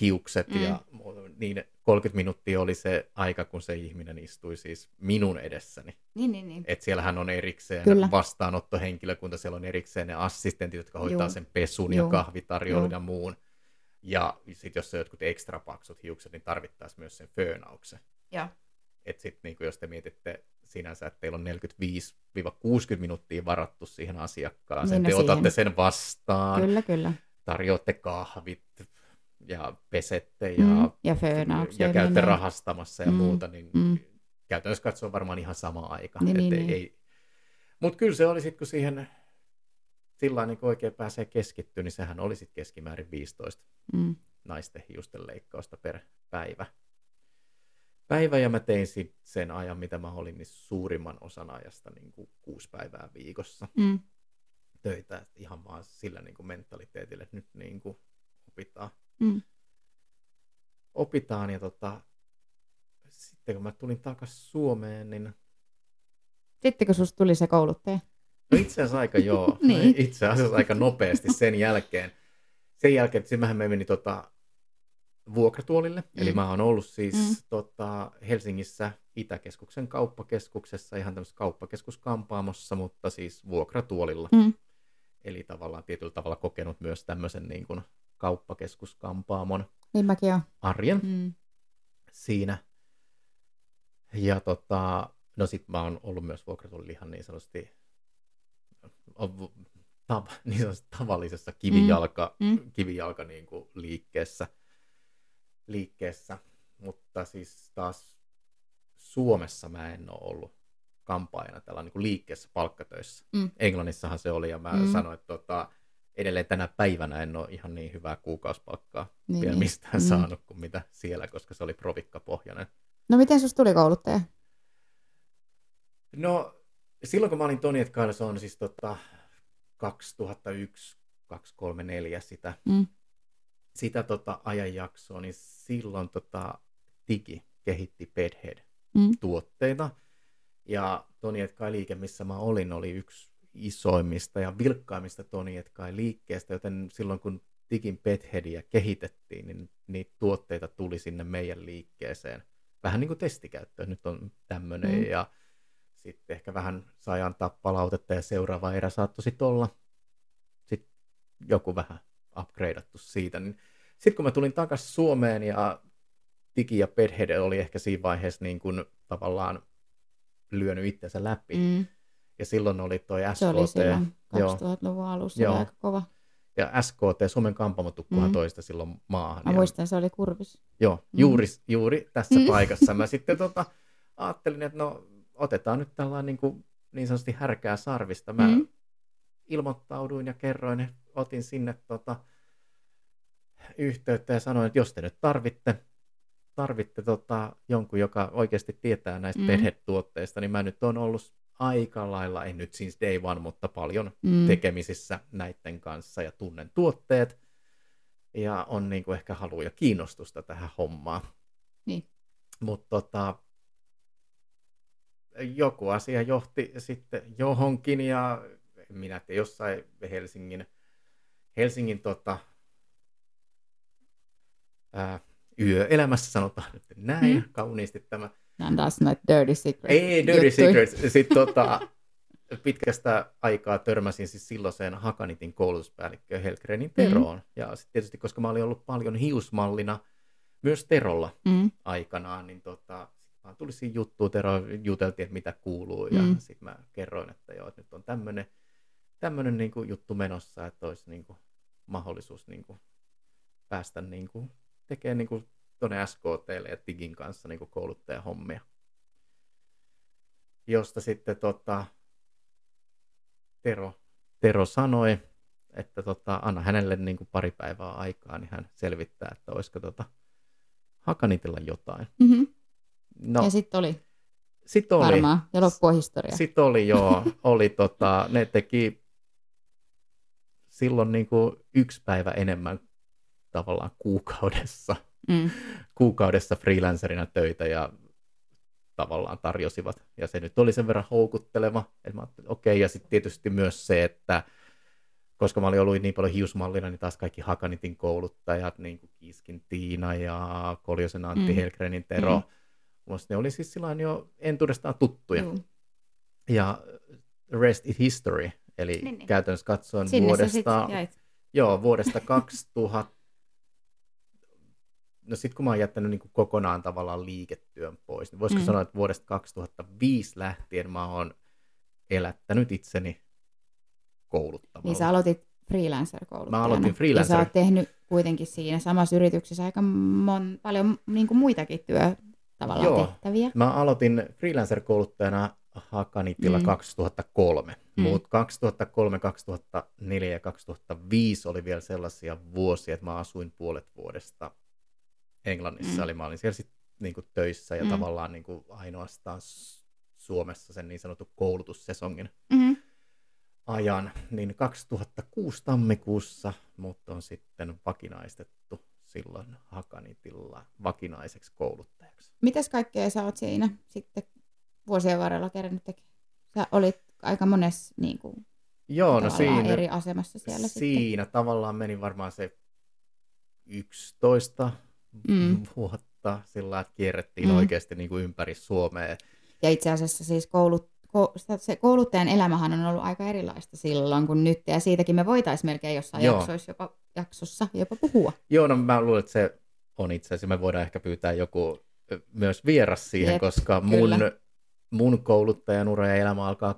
A: hiukset mm. ja niin 30 minuuttia oli se aika, kun se ihminen istui siis minun edessäni.
B: Niin, niin, niin.
A: Et siellähän on erikseen Kyllä. vastaanottohenkilökunta, siellä on erikseen ne assistentit, jotka hoitaa Joo. sen pesun Joo. ja kahvitarjoilun ja muun. Ja sitten jos on jotkut ekstra paksut hiukset, niin tarvittaisiin myös sen föönauksen.
B: Ja.
A: Et sitten niin jos te mietitte sinänsä, että teillä on 45-60 minuuttia varattu siihen asiakkaaseen, niin, no te siihen. otatte sen vastaan,
B: kyllä, kyllä.
A: tarjoatte kahvit ja pesette ja,
B: mm, ja,
A: ja käytte niin, rahastamassa ja mm, muuta, niin mm. käytännössä katsoa varmaan ihan sama aika.
B: Niin, niin,
A: ei,
B: niin.
A: ei... Mutta kyllä se oli sitten, kun siihen sillä niin oikein pääsee keskittyä, niin sehän oli sitten keskimäärin 15 mm. naisten hiusten leikkausta per päivä. Päivä ja mä tein sit sen ajan, mitä mä olin, niin suurimman osan ajasta niin kuin kuusi päivää viikossa
B: mm.
A: töitä. Ihan vaan sillä niin kuin mentaliteetillä, että nyt niin kuin opitaan.
B: Mm.
A: Opitaan ja tota, sitten kun mä tulin takaisin Suomeen, niin...
B: Sitten kun susta tuli se kouluttaja?
A: No itse asiassa aika joo.
B: niin.
A: Itse asiassa aika nopeasti sen jälkeen. Sen jälkeen, että mähän me meni tota, vuokratuolille. Mm. Eli mä oon ollut siis mm. tota, Helsingissä Itäkeskuksen kauppakeskuksessa, ihan tämmöisessä kauppakeskuskampaamossa, mutta siis vuokratuolilla.
B: Mm.
A: Eli tavallaan tietyllä tavalla kokenut myös tämmöisen niin kuin kauppakeskuskampaamon
B: niin mäkin
A: arjen
B: mm.
A: siinä. Ja tota, no sit mä oon ollut myös vuokratuolilla ihan niin sanotusti tav, niin tavallisessa kivijalka, mm. Mm. kivijalka niin kuin liikkeessä, liikkeessä, mutta siis taas Suomessa mä en ole ollut kampaajana tällä niin kuin liikkeessä palkkatöissä.
B: Mm.
A: Englannissahan se oli ja mä mm. sanoin, että tota, edelleen tänä päivänä en ole ihan niin hyvää kuukausipalkkaa niin, vielä niin. mistään mm. saanut kuin mitä siellä, koska se oli provikkapohjainen.
B: No miten sus tuli kouluttaja?
A: No silloin kun mä olin Toni Etkailla, se on siis tota 2001, 234 sitä,
B: mm.
A: sitä tota ajanjaksoa, niin silloin tota Digi kehitti Bedhead-tuotteita. Mm. Ja Toni Etkai liike, missä mä olin, oli yksi isoimmista ja vilkkaimmista Toni Etkai liikkeestä, joten silloin kun Digin Bedheadia kehitettiin, niin niitä tuotteita tuli sinne meidän liikkeeseen. Vähän niin kuin testikäyttöön, nyt on tämmöinen mm. ja sitten ehkä vähän sai antaa palautetta ja seuraava erä saattoi sitten olla sit joku vähän upgradeattu siitä. Niin sitten kun mä tulin takaisin Suomeen ja Tiki ja Bedhead oli ehkä siinä vaiheessa niin kuin tavallaan lyönyt itsensä läpi.
B: Mm.
A: Ja silloin oli toi SKT.
B: Se oli silloin
A: Joo.
B: 2000-luvun alussa
A: Joo.
B: aika kova.
A: Ja SKT, Suomen kampamotukkuhan
B: Mm.
A: toista silloin maahan.
B: Mä
A: ja,
B: muistan, se oli kurvis.
A: Joo,
B: Mm.
A: juuri, juuri tässä
B: Mm.
A: paikassa. Mä sitten tota, ajattelin, että no otetaan nyt tällainen niin, kuin, niin sanotusti härkää sarvista. Mä
B: Mm.
A: ilmoittauduin ja kerroin, että otin sinne tota, yhteyttä ja sanoin, että jos te nyt tarvitte, tarvitte tota, jonkun, joka oikeasti tietää näistä
B: Mm.
A: mm. tuotteista niin mä nyt on ollut aika lailla, en nyt siis day one, mutta paljon
B: Mm.
A: tekemisissä näiden kanssa ja tunnen tuotteet ja on niin kuin ehkä halu ja kiinnostusta tähän hommaan.
B: Niin.
A: Mutta tota, joku asia johti sitten johonkin ja minä tiedä, jossain Helsingin, Helsingin tota, ää, yöelämässä sanotaan nyt näin,
B: mm.
A: kauniisti tämä.
B: Nämä on taas näitä dirty secrets.
A: Ei, Dirty
B: juttuja.
A: Secrets. Sitten tota, pitkästä aikaa törmäsin siis silloiseen Hakanitin koulutuspäällikköön Helgrenin Teroon. Mm. Ja sitten tietysti, koska mä olin ollut paljon hiusmallina myös Terolla
B: Mm.
A: aikanaan, niin tota, vaan tuli siinä juttu, Tero juteltiin, että mitä kuuluu, ja
B: Mm.
A: mm. sitten mä kerroin, että joo, että nyt on tämmöinen tämmönen niinku juttu menossa, että olisi niinku mahdollisuus niinku päästä niinku tekemään niinku tuonne SKTlle ja Tigin kanssa niinku kouluttajahommia. Josta sitten tota, Tero, Tero sanoi, että tota, anna hänelle niinku pari päivää aikaa, niin hän selvittää, että olisiko tota, Hakanitilla jotain.
B: Mm-hmm.
A: No,
B: Ja sitten oli
A: sit oli.
B: varmaan, ja loppu on historia.
A: Sitten oli joo, oli tota, ne teki silloin niinku yksi päivä enemmän tavallaan kuukaudessa,
B: Mm.
A: kuukaudessa freelancerina töitä ja tavallaan tarjosivat. Ja se nyt oli sen verran houkutteleva, että mä okei, ja sitten tietysti myös se, että koska mä olin ollut niin paljon hiusmallina, niin taas kaikki Hakanitin kouluttajat, niin kuin Kiiskin Tiina ja Koljosen Antti,
B: Mm.
A: mm. Helgrenin Tero,
B: Mm.
A: mm. ne oli siis silloin jo entuudestaan tuttuja.
B: Juu.
A: Ja rest is history, eli
B: Niin,
A: niin, käytännössä katsoen
B: Sinne
A: vuodesta, joo, vuodesta 2000, no sitten kun mä oon jättänyt niin kokonaan tavallaan liiketyön pois, niin voisiko
B: Mm.
A: sanoa, että vuodesta 2005 lähtien mä oon elättänyt itseni kouluttamalla.
B: Niin sä aloitit freelancer-kouluttajana.
A: Mä aloitin
B: Ja sä
A: freelancer.
B: oot tehnyt kuitenkin siinä samassa yrityksessä aika mon, paljon niin kuin muitakin työ tavallaan
A: Joo.
B: tehtäviä.
A: Mä aloitin freelancer-kouluttajana Hakanitilla
B: Mm.
A: mm. 2003,
B: Mm.
A: mm. mutta 2003, 2004 ja 2005 oli vielä sellaisia vuosia, että mä asuin puolet vuodesta Englannissa,
B: Mm.
A: eli mä olin siellä sit niinku töissä ja
B: Mm.
A: tavallaan niinku ainoastaan S- Suomessa sen niin sanotun koulutussesongin
B: Mm-hmm.
A: ajan, niin 2006 tammikuussa mut on sitten vakinaistettu silloin Hakanitilla vakinaiseksi kouluttajaksi.
B: Mitäs kaikkea sä oot siinä sitten vuosien varrella kerännyt tekemään? Sä olit aika monessa niin kuin,
A: Joo, no siinä,
B: eri asemassa siellä sitten.
A: siinä tavallaan meni varmaan se 11
B: Mm.
A: vuotta sillä että kierrettiin
B: Mm.
A: oikeasti niin kuin ympäri Suomea.
B: Ja itse asiassa siis koulut, ko, se kouluttajan elämähän on ollut aika erilaista silloin kuin nyt, ja siitäkin me voitaisiin melkein jossain
A: Joo.
B: jaksoissa jopa, jaksossa jopa puhua.
A: Joo, no mä luulen, että se on itse asiassa, me voidaan ehkä pyytää joku myös vieras siihen,
B: Jep,
A: koska mun,
B: kyllä.
A: mun kouluttajan ura ja elämä alkaa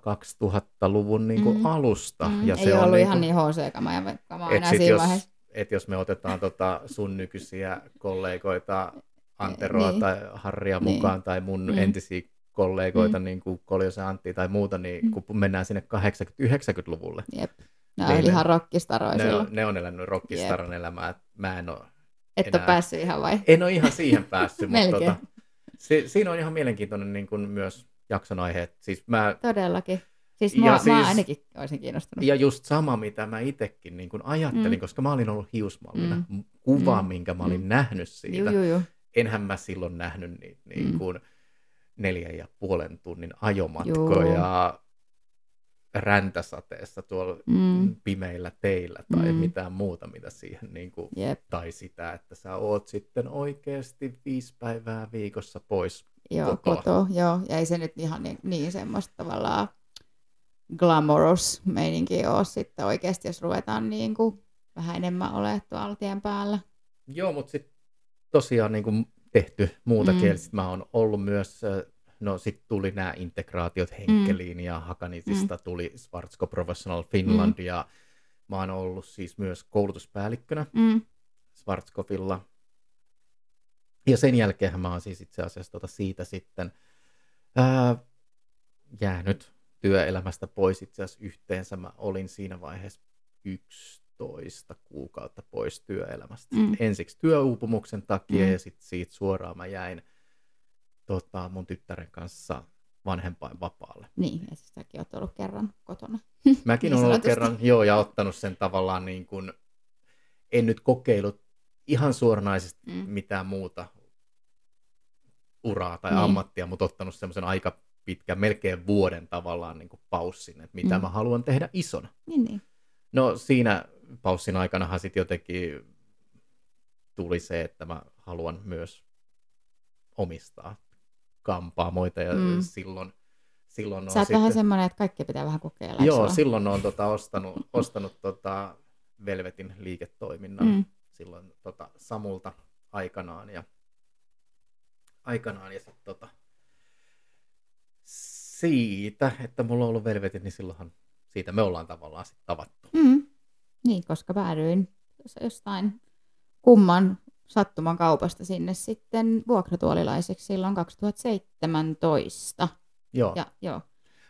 A: 2000-luvun niin kuin
B: Mm.
A: alusta.
B: Mm,
A: ja
B: ei
A: se
B: ole
A: on
B: ollut
A: niin
B: ihan
A: kuin,
B: niin HC-kamaa ja kamaa
A: et
B: enää siinä
A: jos,
B: vaiheessa.
A: Et jos me otetaan tota sun nykyisiä kollegoita, Anteroa
B: Niin.
A: tai Harria
B: Niin.
A: mukaan, tai mun
B: Mm.
A: entisiä kollegoita,
B: Mm.
A: niin kuin Koljosen Antti tai muuta, niin
B: Mm.
A: kun mennään sinne 80-90-luvulle,
B: Jep. Ne
A: Niin ne-
B: ihan rockistaroja
A: ne on, ne on elänyt rockistaran elämää. että Mä en ole,
B: Et ole
A: enää-
B: päässyt ihan vai?
A: en ole ihan siihen päässyt, mutta tota, si, siinä on ihan mielenkiintoinen niin kuin myös jakson aihe. että Siis mä,
B: Todellakin. Siis
A: Ja
B: mua,
A: siis-
B: mä ainakin olisin kiinnostunut.
A: ja just sama, mitä mä itsekin niin kuin ajattelin,
B: Mm.
A: mm. koska mä olin ollut hiusmallina.
B: Mm.
A: Mm. Kuva,
B: Mm.
A: mm. minkä mä olin
B: Mm.
A: mm. nähnyt siitä.
B: Juu, juu, juu.
A: enhän mä silloin nähnyt niitä niin
B: Mm.
A: kuin neljän ja puolen tunnin ajomatkoja
B: Joo.
A: räntäsateessa tuolla
B: Mm.
A: pimeillä teillä tai
B: Mm.
A: mitään muuta, mitä siihen niin kuin,
B: Jep.
A: tai sitä, että sä oot sitten oikeasti viisi päivää viikossa pois.
B: Joo,
A: Kotoa.
B: koto, joo. Ja ei se nyt ihan niin, niin semmoista tavallaan glamorous meininki ole sitten oikeasti, jos ruvetaan niin kuin vähän enemmän olemaan tuolla tien päällä.
A: Joo, mutta sitten tosiaan niin kuin tehty muuta
B: Mm.
A: kielistä. Mä oon ollut myös, no sitten tuli nämä integraatiot Henkeliin mm. ja Hakanitista mm. tuli Svartsko Professional Finland mm. ja mä oon ollut siis myös koulutuspäällikkönä
B: Mm.
A: Schwarzkopfilla. Ja sen jälkeen mä oon siis itse asiassa tota siitä sitten ää, jäänyt työelämästä pois itse asiassa yhteensä. Mä olin siinä vaiheessa 11 kuukautta pois työelämästä.
B: Mm.
A: Ensiksi työuupumuksen takia
B: Mm.
A: ja sitten siitä suoraan mä jäin tota, mun tyttären kanssa vanhempainvapaalle.
B: Niin, ja siis säkin oot ollut kerran kotona.
A: Mäkin
B: Niin
A: olen ollut kerran, joo, ja ottanut sen tavallaan niin kuin, en nyt kokeillut ihan suoranaisesti
B: Mm.
A: mitään muuta uraa tai
B: niin.
A: ammattia, mutta ottanut semmoisen aika pitkän, melkein vuoden tavallaan niin kuin paussin, että mitä
B: Mm.
A: mä haluan tehdä isona.
B: Niin, niin.
A: No siinä paussin aikanahan sitten jotenkin tuli se, että mä haluan myös omistaa kampaamoita ja
B: Mm.
A: silloin, silloin
B: Sä oot
A: sitten...
B: vähän semmoinen, että kaikki pitää vähän kokeilla.
A: Joo,
B: sulla?
A: silloin on tota, ostanut, ostanut tota, Velvetin liiketoiminnan
B: mm.
A: silloin tota, Samulta aikanaan ja aikanaan ja sitten tota, siitä, että mulla on ollut Velvetit, niin silloinhan siitä me ollaan tavallaan sitten tavattu.
B: Mm. Niin, koska päädyin jostain kumman sattuman kaupasta sinne sitten vuokratuolilaiseksi silloin 2017.
A: Joo,
B: Ja, joo.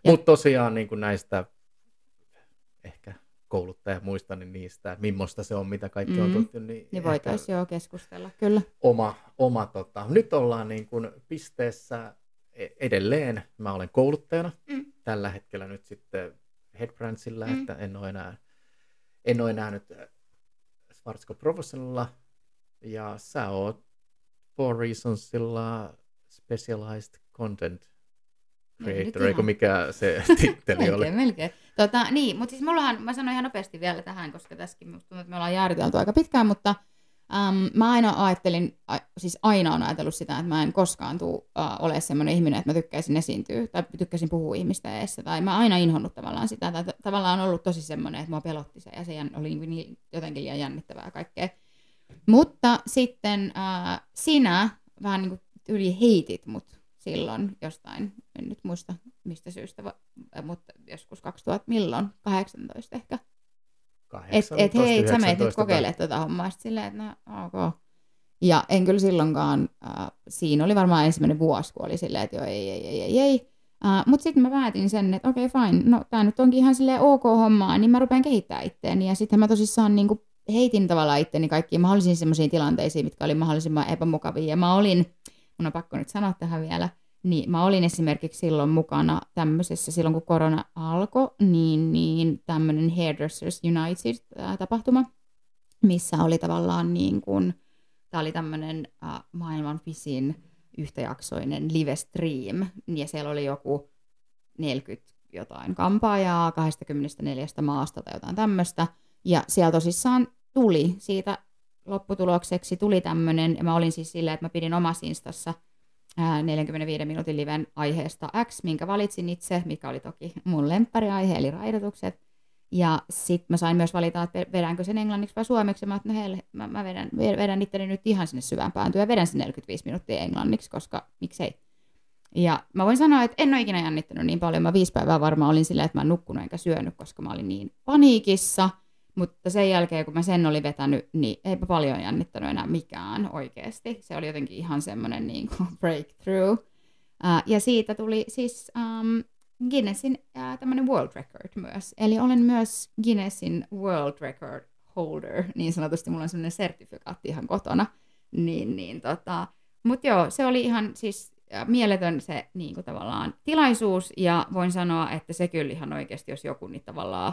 B: ja-
A: mutta tosiaan niin kuin näistä ehkä kouluttaja muista niin niistä, että millaista se on, mitä kaikki mm. on tuttu, niin,
B: Niin voitaisiin joo keskustella, kyllä.
A: oma, oma tota. Nyt ollaan niin kuin pisteessä edelleen. Mä olen kouluttajana
B: Mm.
A: tällä hetkellä nyt sitten Headbrandsilla,
B: Mm.
A: että en ole enää, en ole enää nyt äh, Svartsko Professionalilla. Ja sä oot Four Reasonsilla Specialized Content
B: No nyt
A: Creator, eikö mikä se titteli oli?
B: Melkein, melkein. Tota, niin, mutta siis mullahan, mä sanon ihan nopeasti vielä tähän, koska tässäkin musta tuntuu, että me ollaan jaariteltu aika pitkään, mutta äm, mä aina ajattelin, siis aina on ajatellut sitä, että mä en koskaan tuu äh, ole semmoinen ihminen, että mä tykkäisin esiintyä tai tykkäisin puhua ihmistä eessä, tai mä aina inhonnut tavallaan sitä, tai t- tavallaan on ollut tosi semmoinen, että mua pelotti se, ja se jän, oli niin, jotenkin liian jännittävää kaikkea. Mutta sitten äh, sinä vähän niin kuin yli heitit mut silloin jostain, en nyt muista mistä syystä, va- mutta joskus 2000, milloin? 18 ehkä. Et, et hei, sä meet nyt
A: 19
B: kokeilemaan tuota hommaa. Sitten silleen, että no ok. Ja en kyllä silloinkaan, äh, siinä oli varmaan ensimmäinen vuosi, kun oli silleen, että joo, ei, ei, ei, ei, ei. Uh, Mutta sitten mä päätin sen, että okei, okay, fine, no tämä nyt onkin ihan silleen ok hommaa, niin mä rupean kehittämään itteeni. Ja sitten mä tosissaan niin kuin heitin tavallaan itteni kaikkiin mahdollisiin semmoisiin tilanteisiin, mitkä oli mahdollisimman epämukavia. Ja mä olin, mun on pakko nyt sanoa tähän vielä, niin mä olin esimerkiksi silloin mukana tämmöisessä, silloin kun korona alkoi, niin, niin tämmöinen Hairdressers United-tapahtuma, missä oli tavallaan niin kuin, tämä oli tämmöinen äh, maailman pisin yhtäjaksoinen live stream, ja siellä oli joku 40 jotain kampaajaa 24 maasta tai jotain tämmöistä, ja siellä tosissaan tuli siitä lopputulokseksi, tuli tämmöinen, ja mä olin siis silleen, että mä pidin omassa instassa 45 minuutin liven aiheesta X, minkä valitsin itse, mikä oli toki mun lemppariaihe, eli raidotukset. Ja sitten mä sain myös valita, että vedänkö sen englanniksi vai suomeksi. Mä, no hei, mä, mä vedän, vedän itteni nyt ihan sinne syvään pääntyyn ja vedän sen 45 minuuttia englanniksi, koska miksei. Ja mä voin sanoa, että en ole ikinä jännittänyt niin paljon. Mä viisi päivää varmaan olin silleen, että mä en nukkunut enkä syönyt, koska mä olin niin paniikissa. Mutta sen jälkeen, kun mä sen olin vetänyt, niin eipä paljon jännittänyt enää mikään oikeasti. Se oli jotenkin ihan semmoinen niin breakthrough. Uh, ja siitä tuli siis um, Guinnessin uh, tämmöinen world record myös. Eli olen myös Guinnessin world record holder, niin sanotusti. Mulla on semmoinen sertifikaatti ihan kotona. Niin, niin tota. Mutta joo, se oli ihan siis äh, mieletön se niin kuin tavallaan tilaisuus, ja voin sanoa, että se kyllä ihan oikeasti, jos joku, niin tavallaan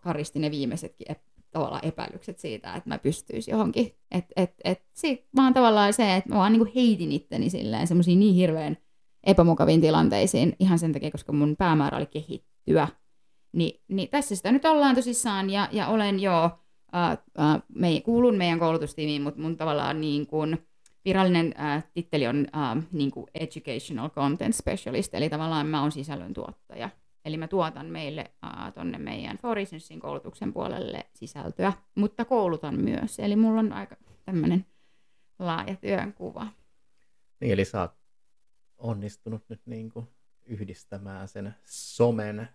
B: karisti ne viimeisetkin ep- tavallaan epäilykset siitä, että mä pystyisin johonkin. Et, et, et, sit vaan tavallaan se, että mä vaan niinku heitin itteni silleen semmoisiin niin hirveän epämukaviin tilanteisiin ihan sen takia, koska mun päämäärä oli kehittyä. Ni, niin tässä sitä nyt ollaan tosissaan, ja, ja olen jo, äh, äh, me, kuulun meidän koulutustiimiin, mutta mun tavallaan niin kuin, virallinen äh, titteli on äh, niin kuin Educational Content Specialist, eli tavallaan mä oon sisällöntuottaja. Eli mä tuotan meille äh, tonne meidän For Reasonsin koulutuksen puolelle sisältöä, mutta koulutan myös. Eli mulla on aika tämmöinen laaja työnkuva.
A: Niin, eli sä oot onnistunut nyt niin kuin yhdistämään sen somen,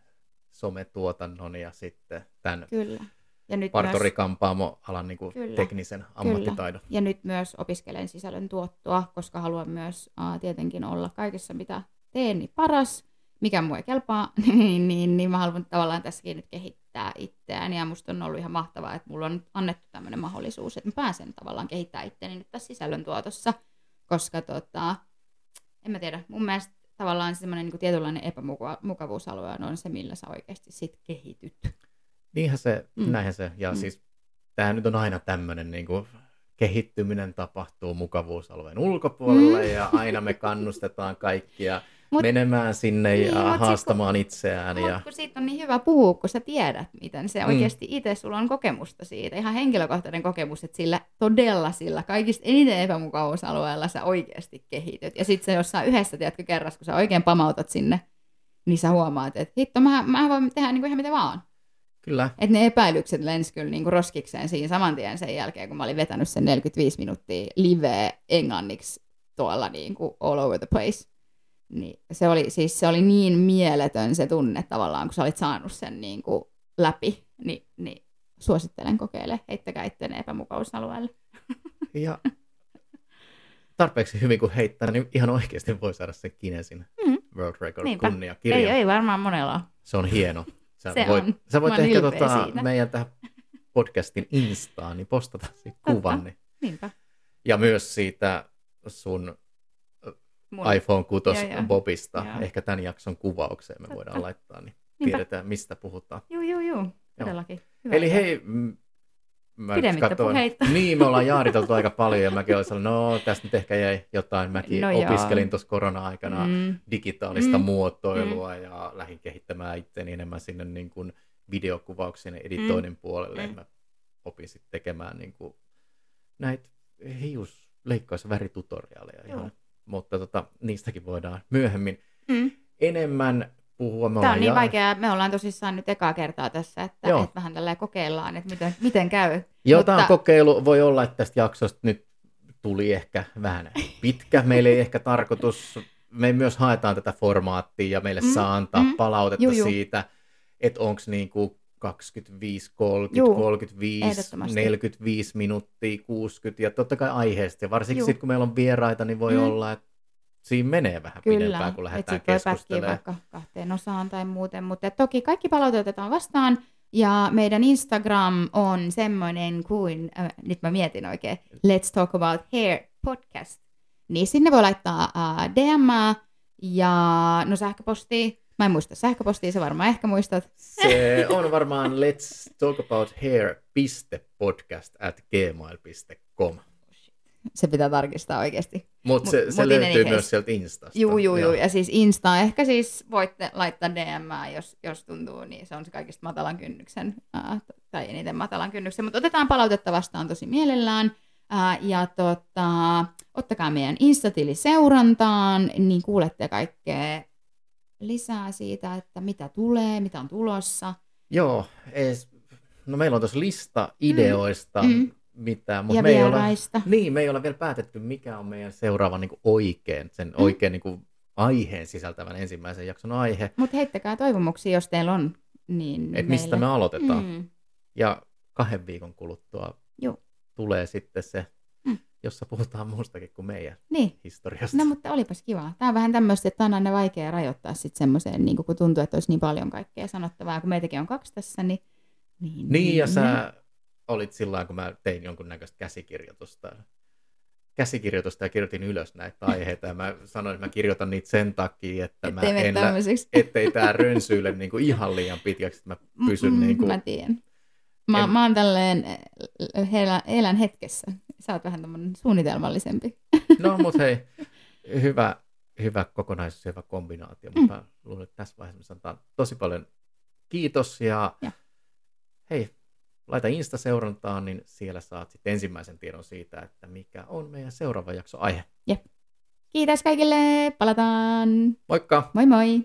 A: sometuotannon ja sitten tämän
B: Kyllä. Ja nyt
A: partorikampaamo-alan niin kuin
B: Kyllä,
A: teknisen ammattitaidon.
B: ja nyt myös opiskelen sisällön tuottoa, koska haluan myös aa, tietenkin olla kaikessa, mitä teen, niin paras, mikä mua ei kelpaa, niin, niin, niin mä haluan tavallaan tässäkin nyt kehittää itseään. Ja musta on ollut ihan mahtavaa, että mulla on nyt annettu tämmöinen mahdollisuus, että mä pääsen tavallaan kehittää itseäni nyt tässä sisällön tuotossa, koska tota, en mä tiedä, mun mielestä tavallaan semmoinen niin tietynlainen epämukavuusalue on se, millä sä oikeasti sit kehityt.
A: Niinhän se,
B: Mm.
A: näinhän se. Ja
B: Mm.
A: siis tämähän nyt on aina tämmöinen niin kuin, kehittyminen tapahtuu mukavuusalueen ulkopuolelle
B: mm.
A: ja aina me kannustetaan kaikkia
B: Mut-
A: menemään sinne
B: Niin,
A: ja
B: mut sit
A: haastamaan itseään. Ja...
B: kun siitä on niin hyvä puhua, kun sä tiedät, miten se
A: Mm.
B: oikeasti itse sulla on kokemusta siitä. Ihan henkilökohtainen kokemus, että sillä todella sillä kaikista eniten epämukavuusalueella sä oikeasti kehityt. Ja sitten se jossain yhdessä, tiedätkö, kerras, kun sä oikein pamautat sinne, niin sä huomaat, että hitto, mä, mä voin tehdä niinku ihan mitä vaan.
A: Kyllä,
B: Että ne epäilykset lensi kyllä niinku roskikseen siinä saman tien sen jälkeen, kun mä olin vetänyt sen 45 minuuttia liveä englanniksi tuolla niinku all over the place. Niin se, oli, siis se oli niin mieletön se tunne tavallaan, kun sä olit saanut sen niinku läpi, niin, niin suosittelen kokeile, heittäkää itseäni epämukausalueelle.
A: ja tarpeeksi hyvin kun heittää, niin ihan oikeasti voi saada sen Kinesin
B: Mm.
A: World Record
B: Niinpä.
A: kunniakirjan.
B: Ei, ei varmaan monella.
A: Se on hieno. Sä
B: Se
A: voit,
B: on.
A: Sä voit
B: Mä
A: ehkä tota,
B: siitä.
A: meidän tähän podcastin Instaan niin postata siitä kuvan. Niin.
B: Niinpä.
A: Ja myös siitä sun
B: Mun.
A: iPhone 6
B: Joo, joo.
A: Bobista.
B: Joo.
A: Ehkä tämän jakson kuvaukseen me
B: Totta.
A: voidaan laittaa, niin
B: Niinpä.
A: tiedetään mistä puhutaan.
B: Juu, juu, juu. Todellakin. Hyvä
A: Eli
B: idea.
A: hei, mm, mä
B: Pidemmittä
A: katsoin-. Niin, me ollaan jaariteltu aika paljon ja mäkin olin sellainen, no tästä nyt ehkä jäi jotain. Mäkin
B: No joo.
A: opiskelin tuossa korona-aikana
B: Mm.
A: digitaalista
B: Mm.
A: muotoilua ja lähdin kehittämään itseäni enemmän sinne niin kuin videokuvauksien ja editoinnin puolelle.
B: Mm.
A: Mä opin sitten tekemään niin kuin näitä hius leikkaus- ja väritutoriaaleja.
B: Joo.
A: Ihan. Mutta tota, niistäkin voidaan myöhemmin
B: Mm.
A: enemmän puhua. Me
B: Tämä on niin
A: ja-
B: vaikeaa. Me ollaan tosissaan nyt ekaa kertaa tässä, että,
A: Joo.
B: että vähän tällä kokeillaan, että miten, miten käy.
A: Joo,
B: Mutta-
A: tämä on kokeilu. Voi olla, että tästä jaksosta nyt tuli ehkä vähän pitkä. Meillä ei ehkä tarkoitus, me myös haetaan tätä formaattia ja meille
B: Mm,
A: saa antaa
B: mm.
A: palautetta
B: Juu, juu.
A: siitä, että onko niinku 25, 30,
B: Juu,
A: 35,
B: ehdottomasti.
A: 45 minuuttia, 60 ja totta kai aiheesta. Ja varsinkin sitten kun meillä on vieraita, niin voi
B: Mm.
A: olla, että siinä menee vähän pidempään, kun lähdetään keskustelemaan.
B: vaikka kahteen osaan tai muuten, mutta toki kaikki palaute otetaan vastaan, ja meidän Instagram on semmoinen kuin, äh, nyt mä mietin oikein, Let's Talk About Hair podcast, niin sinne voi laittaa äh, DM ja no sähköpostia, mä en muista sähköpostia, sä varmaan ehkä muistat,
A: Se on varmaan let's talk about hair.podcast at gmail.com.
B: se pitää tarkistaa oikeasti.
A: Mutta
B: Mut-
A: se, se
B: mut any
A: löytyy myös sieltä Instasta.
B: Juu, juu, juu. Ja siis Insta, ehkä siis voitte laittaa DM, jos, jos tuntuu, niin se on se kaikista matalan kynnyksen, ää, tai eniten matalan kynnyksen, mutta otetaan palautetta vastaan tosi mielellään. Ää, ja tota, ottakaa meidän Instatili seurantaan, niin kuulette kaikkea lisää siitä, että mitä tulee, mitä on tulossa.
A: Joo, ees, no meillä on tuossa lista ideoista,
B: Mm.
A: mm. mitä, mutta
B: ja
A: me ei, olla, niin, me ei olla vielä päätetty, mikä on meidän seuraava niin oikein, sen
B: Mm.
A: oikein niin kuin, aiheen sisältävän ensimmäisen jakson aihe,
B: Mutta heittäkää toivomuksia, jos teillä on. Niin
A: että mistä me aloitetaan.
B: Mm.
A: Ja kahden viikon kuluttua
B: Joo.
A: tulee sitten se,
B: Mm.
A: Jossa puhutaan muustakin kuin meidän
B: Niin.
A: historiasta.
B: No mutta olipas kiva. Tämä on vähän tämmöistä, että on aina vaikea rajoittaa sitten semmoiseen, niin kun tuntuu, että olisi niin paljon kaikkea sanottavaa, kun meitäkin on kaksi tässä, niin... Niin,
A: Niin, ja sä olit sillä kun mä tein jonkunnäköistä käsikirjoitusta, käsikirjoitusta ja kirjoitin ylös näitä aiheita, ja mä sanoin, että mä kirjoitan niitä sen takia, että mä
B: Ettei mene
A: en, lä- ettei tää rönsyile niin kuin ihan liian pitkäksi, että mä pysyn
B: Mm,
A: niin kuin,
B: Mä tiedän. Mä,
A: En-
B: mä oon tälleen, äh, elän, elän hetkessä. Sä oot vähän tämmöinen suunnitelmallisempi.
A: no mut hei, hyvä, hyvä kokonaisuus ja hyvä kombinaatio,
B: Mm.
A: mutta mä luulen, että tässä vaiheessa me sanotaan tosi paljon kiitos, ja,
B: Ja.
A: hei, laita Insta-seurantaan, niin siellä saat sitten ensimmäisen tiedon siitä, että mikä on meidän seuraava jakso aihe.
B: Kiitos kaikille, palataan.
A: Moikka!
B: Moi moi!